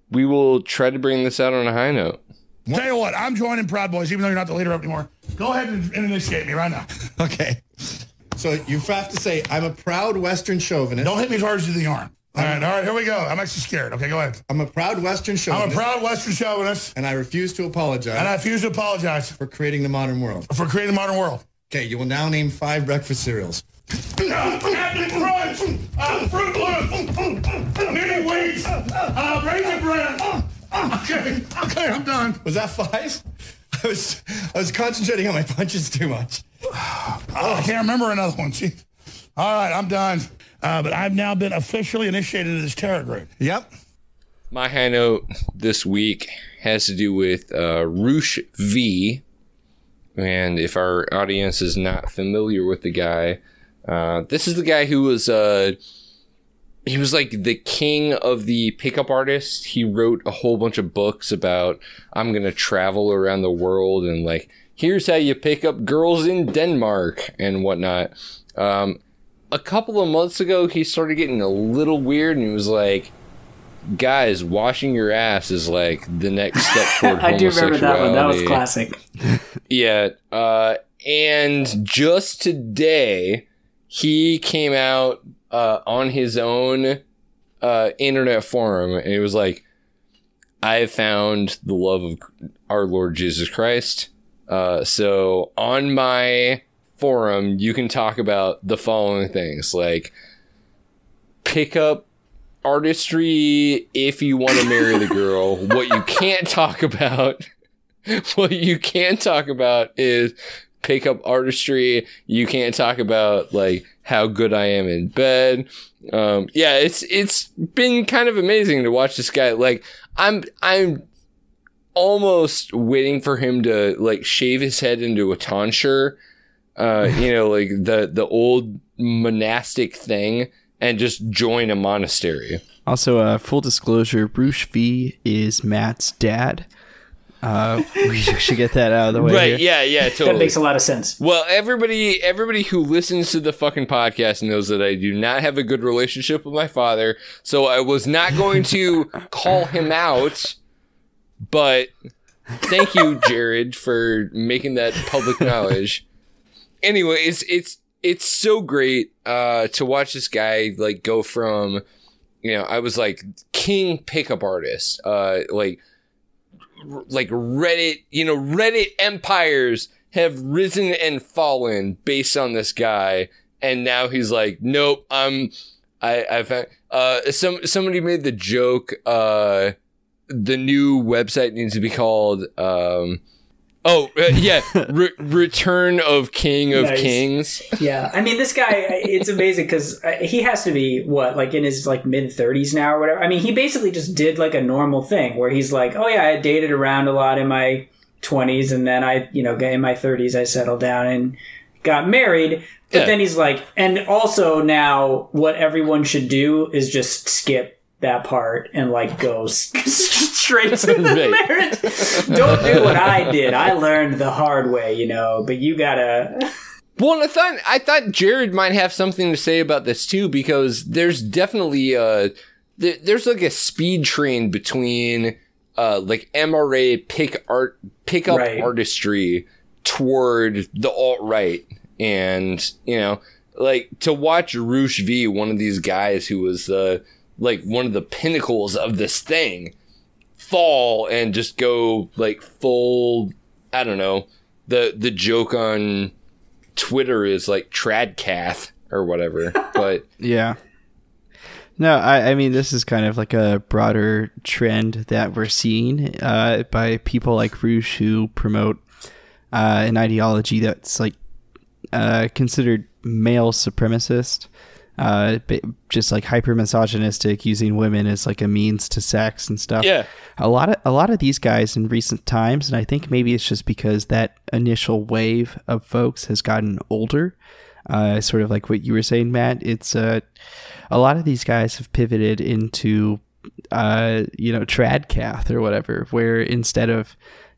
we will try to bring this out on a high note. Tell you what, I'm joining Proud Boys, even though you're not the leader up anymore. Go ahead and, and initiate me right now. Okay. So you have to say, I'm a proud Western chauvinist. Don't hit me as hard as you think you are. All right, all right, here we go. I'm actually scared. Okay, go ahead. I'm a proud Western chauvinist. I'm a proud Western chauvinist, and I refuse to apologize and I refuse to apologize for creating the modern world. for creating the modern world. Okay, you will now name five breakfast cereals. Captain Crunch, uh, Froot Loops, Mini Wheats, uh, Raisin Bran. Okay, okay, I'm done. Was that five? I was I was concentrating on my punches too much. Oh, I can't remember another one, Chief. All right, I'm done. Uh, but I've now been officially initiated into this terror group. Yep. My high note this week has to do with uh, Roosh V. And if our audience is not familiar with the guy, uh, this is the guy who was uh, he was like the king of the pickup artists. He wrote a whole bunch of books about I'm gonna travel around the world and like here's how you pick up girls in Denmark and whatnot. Um, a couple of months ago, he started getting a little weird and he was like, guys, washing your ass is like the next step toward I do remember that one. That was classic. Yeah. Uh, and just today, he came out uh, on his own uh, internet forum and he was like, I have found the love of our Lord Jesus Christ. Uh, so on my forum, you can talk about the following things like pick up artistry if you want to marry the girl. what you can't talk about what you can talk about is pick up artistry. You can't talk about like how good I am in bed. Um, yeah, it's it's been kind of amazing to watch this guy. Like I'm I'm almost waiting for him to like shave his head into a tonsure. Uh, you know, like the the old monastic thing, and just join a monastery. Also, uh, full disclosure: Roosh V is Matt's dad. Uh, we should get that out of the way. Right? here. Yeah, yeah, totally. That makes a lot of sense. Well, everybody everybody who listens to the fucking podcast knows that I do not have a good relationship with my father, so I was not going to call him out. But thank you, Jared, for making that public knowledge. Anyway, it's it's it's so great uh to watch this guy like go from you know, I was like king pickup artist, uh like like Reddit, you know, Reddit empires have risen and fallen based on this guy, and now he's like, nope, I'm, I, I found, uh, some somebody made the joke, uh, the new website needs to be called, um, oh uh, yeah, Re- Return of King of. Kings. Yeah, I mean, this guy, it's amazing because he has to be what, like in his like mid thirties now or whatever. I mean, he basically just did like a normal thing where he's like, oh yeah, I dated around a lot in my twenties, and then I, you know, in my thirties, I settled down and got married. But Yeah. then he's like, and also now, what everyone should do is just skip that part and like go straight to the marriage. Don't do what I did. I learned the hard way, you know. But you gotta. Well, I thought I thought Jared might have something to say about this too because there's definitely a there's like a speed train between uh like MRA pick art pick up Right. artistry toward the alt right and you know like to watch Roosh V one of these guys who was uh like one of the pinnacles of this thing fall and just go like full I don't know the the joke on Twitter is like tradcath or whatever. But Yeah. No, I, I mean this is kind of like a broader trend that we're seeing uh, by people like Roosh who promote uh, an ideology that's like uh, considered male supremacist, uh, just like hyper misogynistic, using women as like a means to sex and stuff. Yeah. a lot of a lot of these guys in recent times, and I think maybe it's just because that initial wave of folks has gotten older. Uh, sort of like what you were saying, Matt. It's uh, a lot of these guys have pivoted into uh, you know, tradcath or whatever, where instead of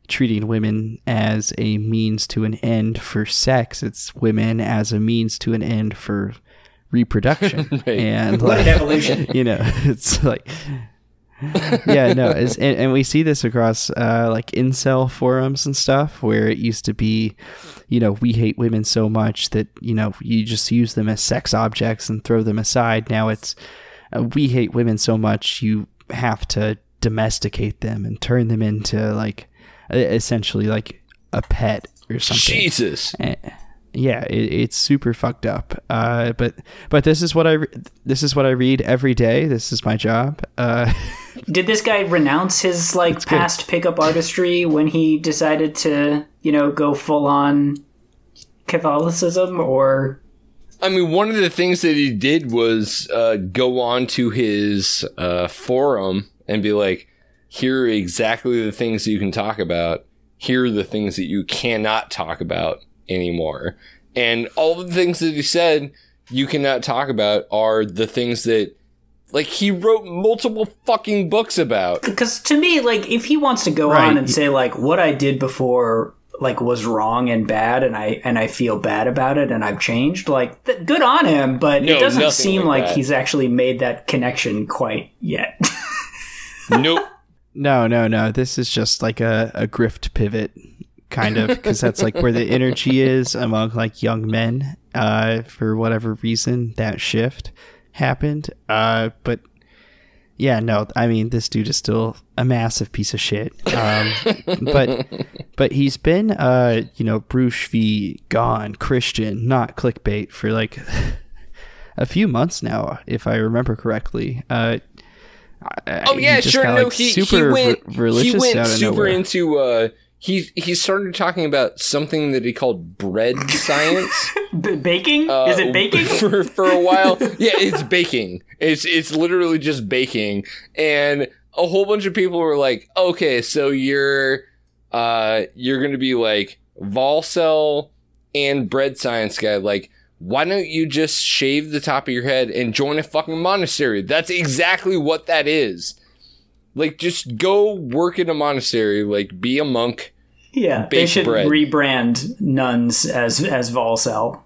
treating women as a means to an end for sex, it's women as a means to an end for reproduction. And like, evolution. you know, it's like, yeah, no, it's, and, and we see this across uh, like incel forums and stuff, where it used to be, you know, we hate women so much that you know you just use them as sex objects and throw them aside. Now it's uh, we hate women so much you have to domesticate them and turn them into like essentially like a pet or something. Jesus. Eh, yeah, it, it's super fucked up. Uh, but but this is what I re- this is what I read every day. This is my job. Uh, Did this guy renounce his like good. past pickup artistry when he decided to, you know, go full on Catholicism or I mean, one of the things that he did was uh, go on to his uh, forum and be like, here are exactly the things you can talk about. Here are the things that you cannot talk about anymore. And all the things that he said you cannot talk about are the things that, like, he wrote multiple fucking books about. because to me like if he wants to go Right. on and say like what I did before like was wrong and bad and I and I feel bad about it and I've changed like th- good on him but No, it doesn't seem like like he's actually made that connection quite yet. nope. No, no, no. This is just like a, a grift pivot, kind of, because that's like where the energy is among like young men. Uh, for whatever reason, that shift happened. Uh, but yeah, no. I mean, this dude is still a massive piece of shit. Um, but but he's been, uh, you know, Roosh V. Gone Christian, not clickbait, for like a few months now, if I remember correctly. Uh, Oh yeah, sure. no, he, he went he went super into uh he he started talking about something that he called bread science. B- baking? Uh, Is it baking? For for a while. yeah, it's baking. It's it's literally just baking. And a whole bunch of people were like, "Okay, so you're uh you're going to be like Volcel and bread science guy like why don't you just shave the top of your head and join a fucking monastery? That's exactly what that is. Like, just go work in a monastery, like, be a monk. Yeah, they should bread. rebrand nuns as as Volcel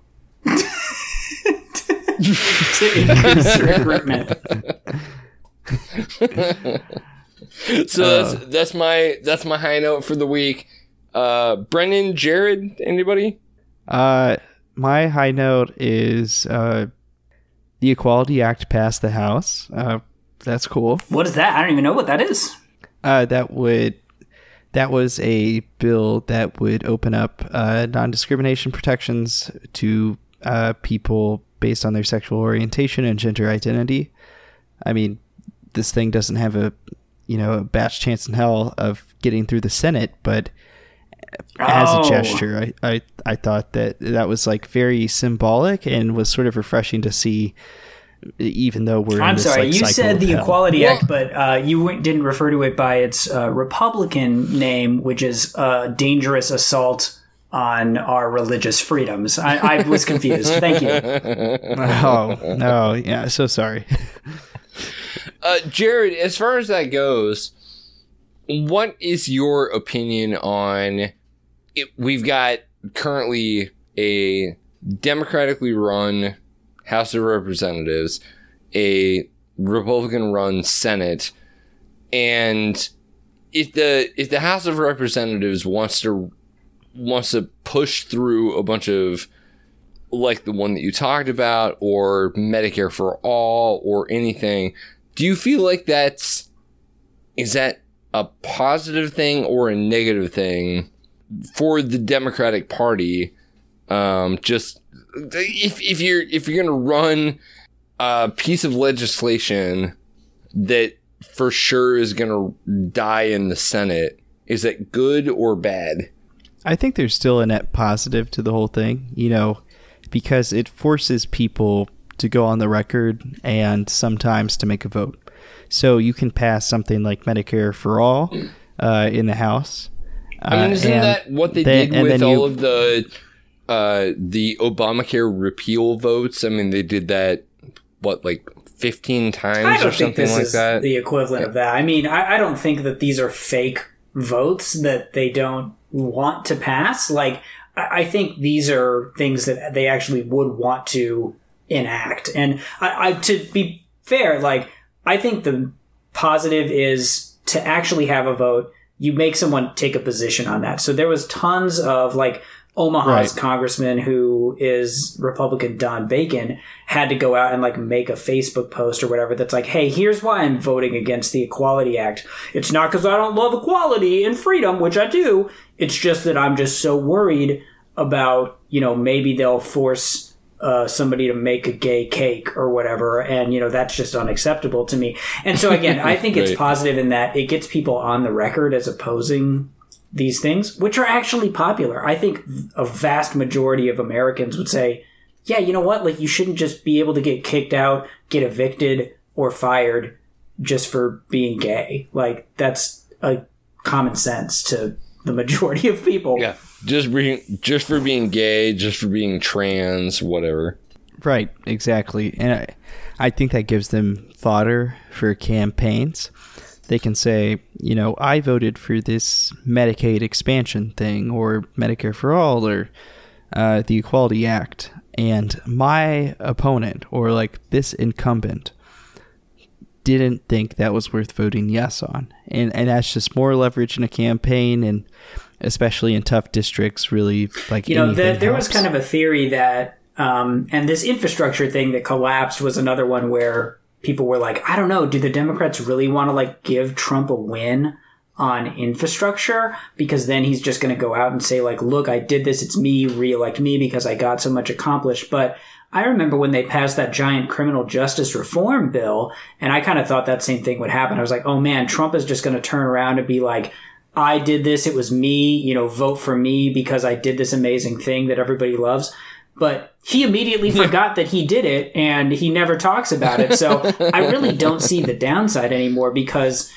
to increase recruitment. so uh, that's that's my that's my high note for the week. Uh, Brendan, Jared, anybody? Uh, my high note is uh, the Equality Act passed the House. Uh, that's cool. What is that? I don't even know what that is. Uh, that would that was a bill that would open up uh, non-discrimination protections to uh, people based on their sexual orientation and gender identity. I mean, this thing doesn't have a you know a batch chance in hell of getting through the Senate, but as oh. a gesture. I, I I thought that that was like very symbolic and was sort of refreshing to see. Even though we're, I'm this, sorry, like, you said the hell. Equality Act, but uh, you didn't refer to it by its uh, Republican name, which is uh, dangerous assault on our religious freedoms. I, I was confused. Thank you. Oh no, yeah, so sorry. Uh, Jared, as far as that goes, what is your opinion on it, we've got currently a democratically run House of Representatives, a Republican run Senate, and if the if the House of Representatives wants to wants to push through a bunch of like the one that you talked about or Medicare for all or anything, do you feel like that's is that a positive thing or a negative thing for the Democratic Party, um, just if if you're if you're gonna run a piece of legislation that for sure is gonna die in the Senate, is it good or bad? I think there's still a net positive to the whole thing, you know, because it forces people to go on the record and sometimes to make a vote. So you can pass something like Medicare for all uh, in the House, I mean, uh, isn't that what they, they did with all you, of the uh, the Obamacare repeal votes? I mean, they did that what like 15 times or something like that. The equivalent yeah. of that. I mean, I, I don't think that these are fake votes that they don't want to pass. Like, I, I think these are things that they actually would want to enact. And I, I, to be fair, like, I think the positive is to actually have a vote you make someone take a position on that. So there was tons of like Omaha's right. congressman who is Republican Don Bacon had to go out and like make a Facebook post or whatever that's like, hey, here's why I'm voting against the Equality Act. It's not because I don't love equality and freedom, which I do. It's just that I'm just so worried about, you know, maybe they'll force uh, somebody to make a gay cake or whatever, and you know that's just unacceptable to me. And so again, I think it's positive in that it gets people on the record as opposing these things, which are actually popular. I think a vast majority of Americans would say, "Yeah, you know what? Like you shouldn't just be able to get kicked out, get evicted, or fired just for being gay. Like that's a common sense to the majority of people." Yeah just being just for being gay, just for being trans, whatever. Right, exactly. And I, I think that gives them fodder for campaigns. They can say, you know, I voted for this Medicaid expansion thing or Medicare for all or uh, the Equality Act. And my opponent or like this incumbent didn't think that was worth voting yes on. And and that's just more leverage in a campaign and especially in tough districts really like you know, the, there was kind of a theory that, um, and this infrastructure thing that collapsed was another one where people were like, I don't know, do the Democrats really want to like give Trump a win on infrastructure? Because then he's just going to go out and say like, look, I did this. It's me, reelect me because I got so much accomplished. But I remember when they passed that giant criminal justice reform bill, and I kind of thought that same thing would happen. I was like, oh man, Trump is just going to turn around and be like, I did this. It was me. You know, vote for me because I did this amazing thing that everybody loves. But he immediately forgot that he did it and he never talks about it. So I really don't see the downside anymore because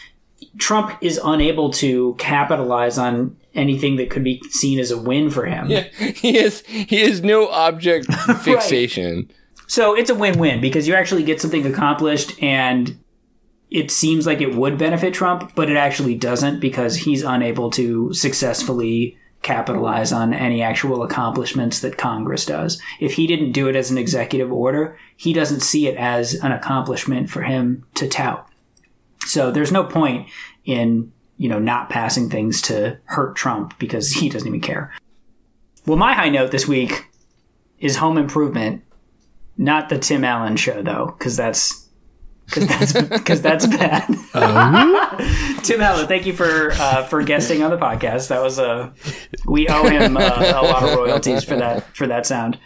Trump is unable to capitalize on anything that could be seen as a win for him. Yeah, he has he has no object fixation. So it's a win-win because you actually get something accomplished and it seems like it would benefit Trump, but it actually doesn't because he's unable to successfully capitalize on any actual accomplishments that Congress does. If he didn't do it as an executive order, he doesn't see it as an accomplishment for him to tout. So there's no point in, you know, not passing things to hurt Trump because he doesn't even care. Well, my high note this week is home improvement not the Tim Allen show though, because that's because that's because that's bad. Oh. Tim Allen, thank you for uh, for guesting on the podcast. That was a we owe him uh, a lot of royalties for that for that sound.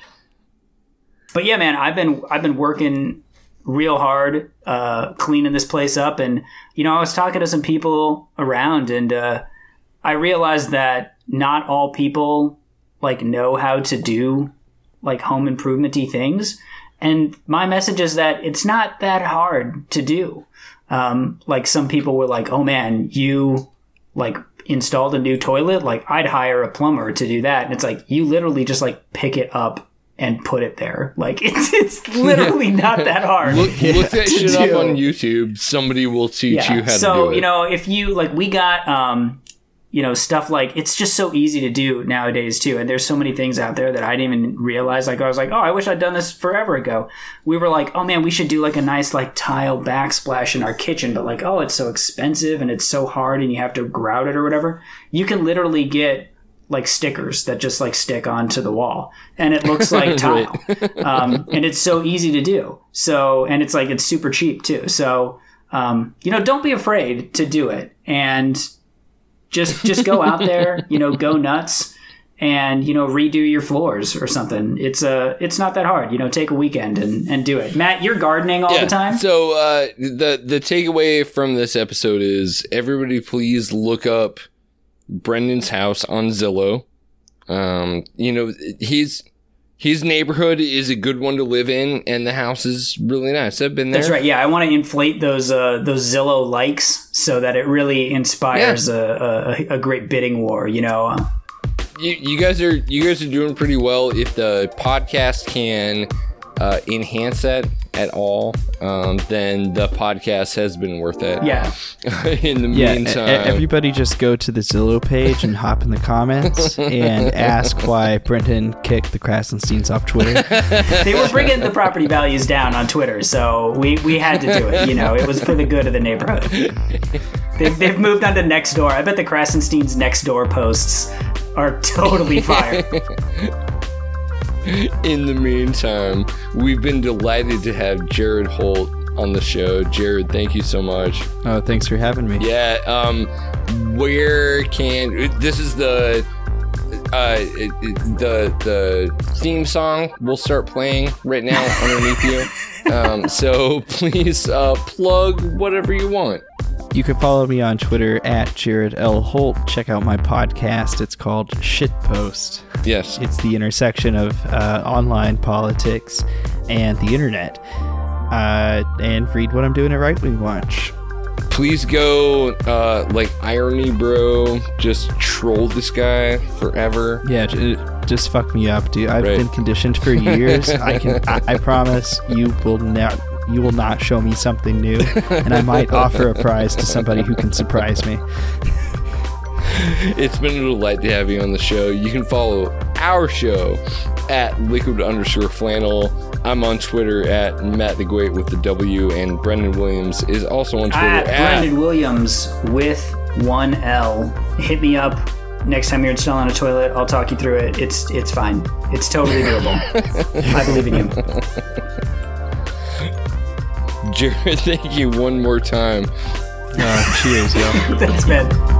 But yeah, man, I've been I've been working real hard uh, cleaning this place up, and you know I was talking to some people around, and uh, I realized that not all people like know how to do like home improvementy things. And my message is that it's not that hard to do. Um, like some people were like, "Oh man, you like installed a new toilet? Like I'd hire a plumber to do that." And it's like you literally just like pick it up and put it there. Like it's it's literally not that hard. Look, look that shit up on YouTube. Somebody will teach you how so to do it. So you know, if you like, we got um, you know, stuff like it's just so easy to do nowadays too. And there's so many things out there that I didn't even realize. Like I was like, oh, I wish I'd done this forever ago. We were like, oh man, we should do like a nice like tile backsplash in our kitchen, but like, oh, it's so expensive and it's so hard and you have to grout it or whatever. You can literally get like stickers that just like stick onto the wall and it looks like tile um, and it's so easy to do so and it's like it's super cheap too so um, you know don't be afraid to do it and just just go out there you know go nuts and you know redo your floors or something. It's uh it's not that hard you know take a weekend and, and do it. Matt you're gardening all the time? So uh, the the takeaway from this episode is everybody please look up Brendan's house on Zillow. Um, you know his his neighborhood is a good one to live in, and the house is really nice. I've been there. That's right. Yeah, I want to inflate those uh, those Zillow likes so that it really inspires a, a, a great bidding war. You know, You, you guys are you guys are doing pretty well. If the podcast can uh, enhance that at all, um, then the podcast has been worth it. yeah. in the Yeah, meantime, everybody just go to the Zillow page and hop in the comments and ask why Brendan kicked the Krassensteins off Twitter. They were bringing the property values down on Twitter, so we, we had to do it. You know, it was for the good of the neighborhood. They've, they've moved on to next door. I bet the Krassensteins next door posts are totally fire. in the meantime, we've been delighted to have Jared Holt on the show. Jared, thank you so much. oh, thanks for having me. Yeah, um, where can this is the uh the the theme song will start playing right now underneath you. Um, so please uh, plug whatever you want. You can follow me on Twitter at Jared L. Holt. Check out my podcast. It's called Shitpost. Yes. It's the intersection of uh, online politics and the internet. Uh, and read what I'm doing at Right Wing Watch. Please go uh, like irony bro. Just troll this guy forever. Yeah, j- just fuck me up, dude. I've Right. been conditioned for years. I can. I, I promise you will not. You will not show me something new, and I might offer a prize to somebody who can surprise me. It's been a delight to have you on the show. You can follow our show at liquid underscore flannel I'm on Twitter at Matt the Great with the W, and Brendan Williams is also on Twitter at at. Brendan Williams with one L. Hit me up next time you're installing a toilet. I'll talk you through it. It's it's fine. It's totally doable. I believe in you. Jared, thank you one more time. Uh, cheers, yo. Thanks, man.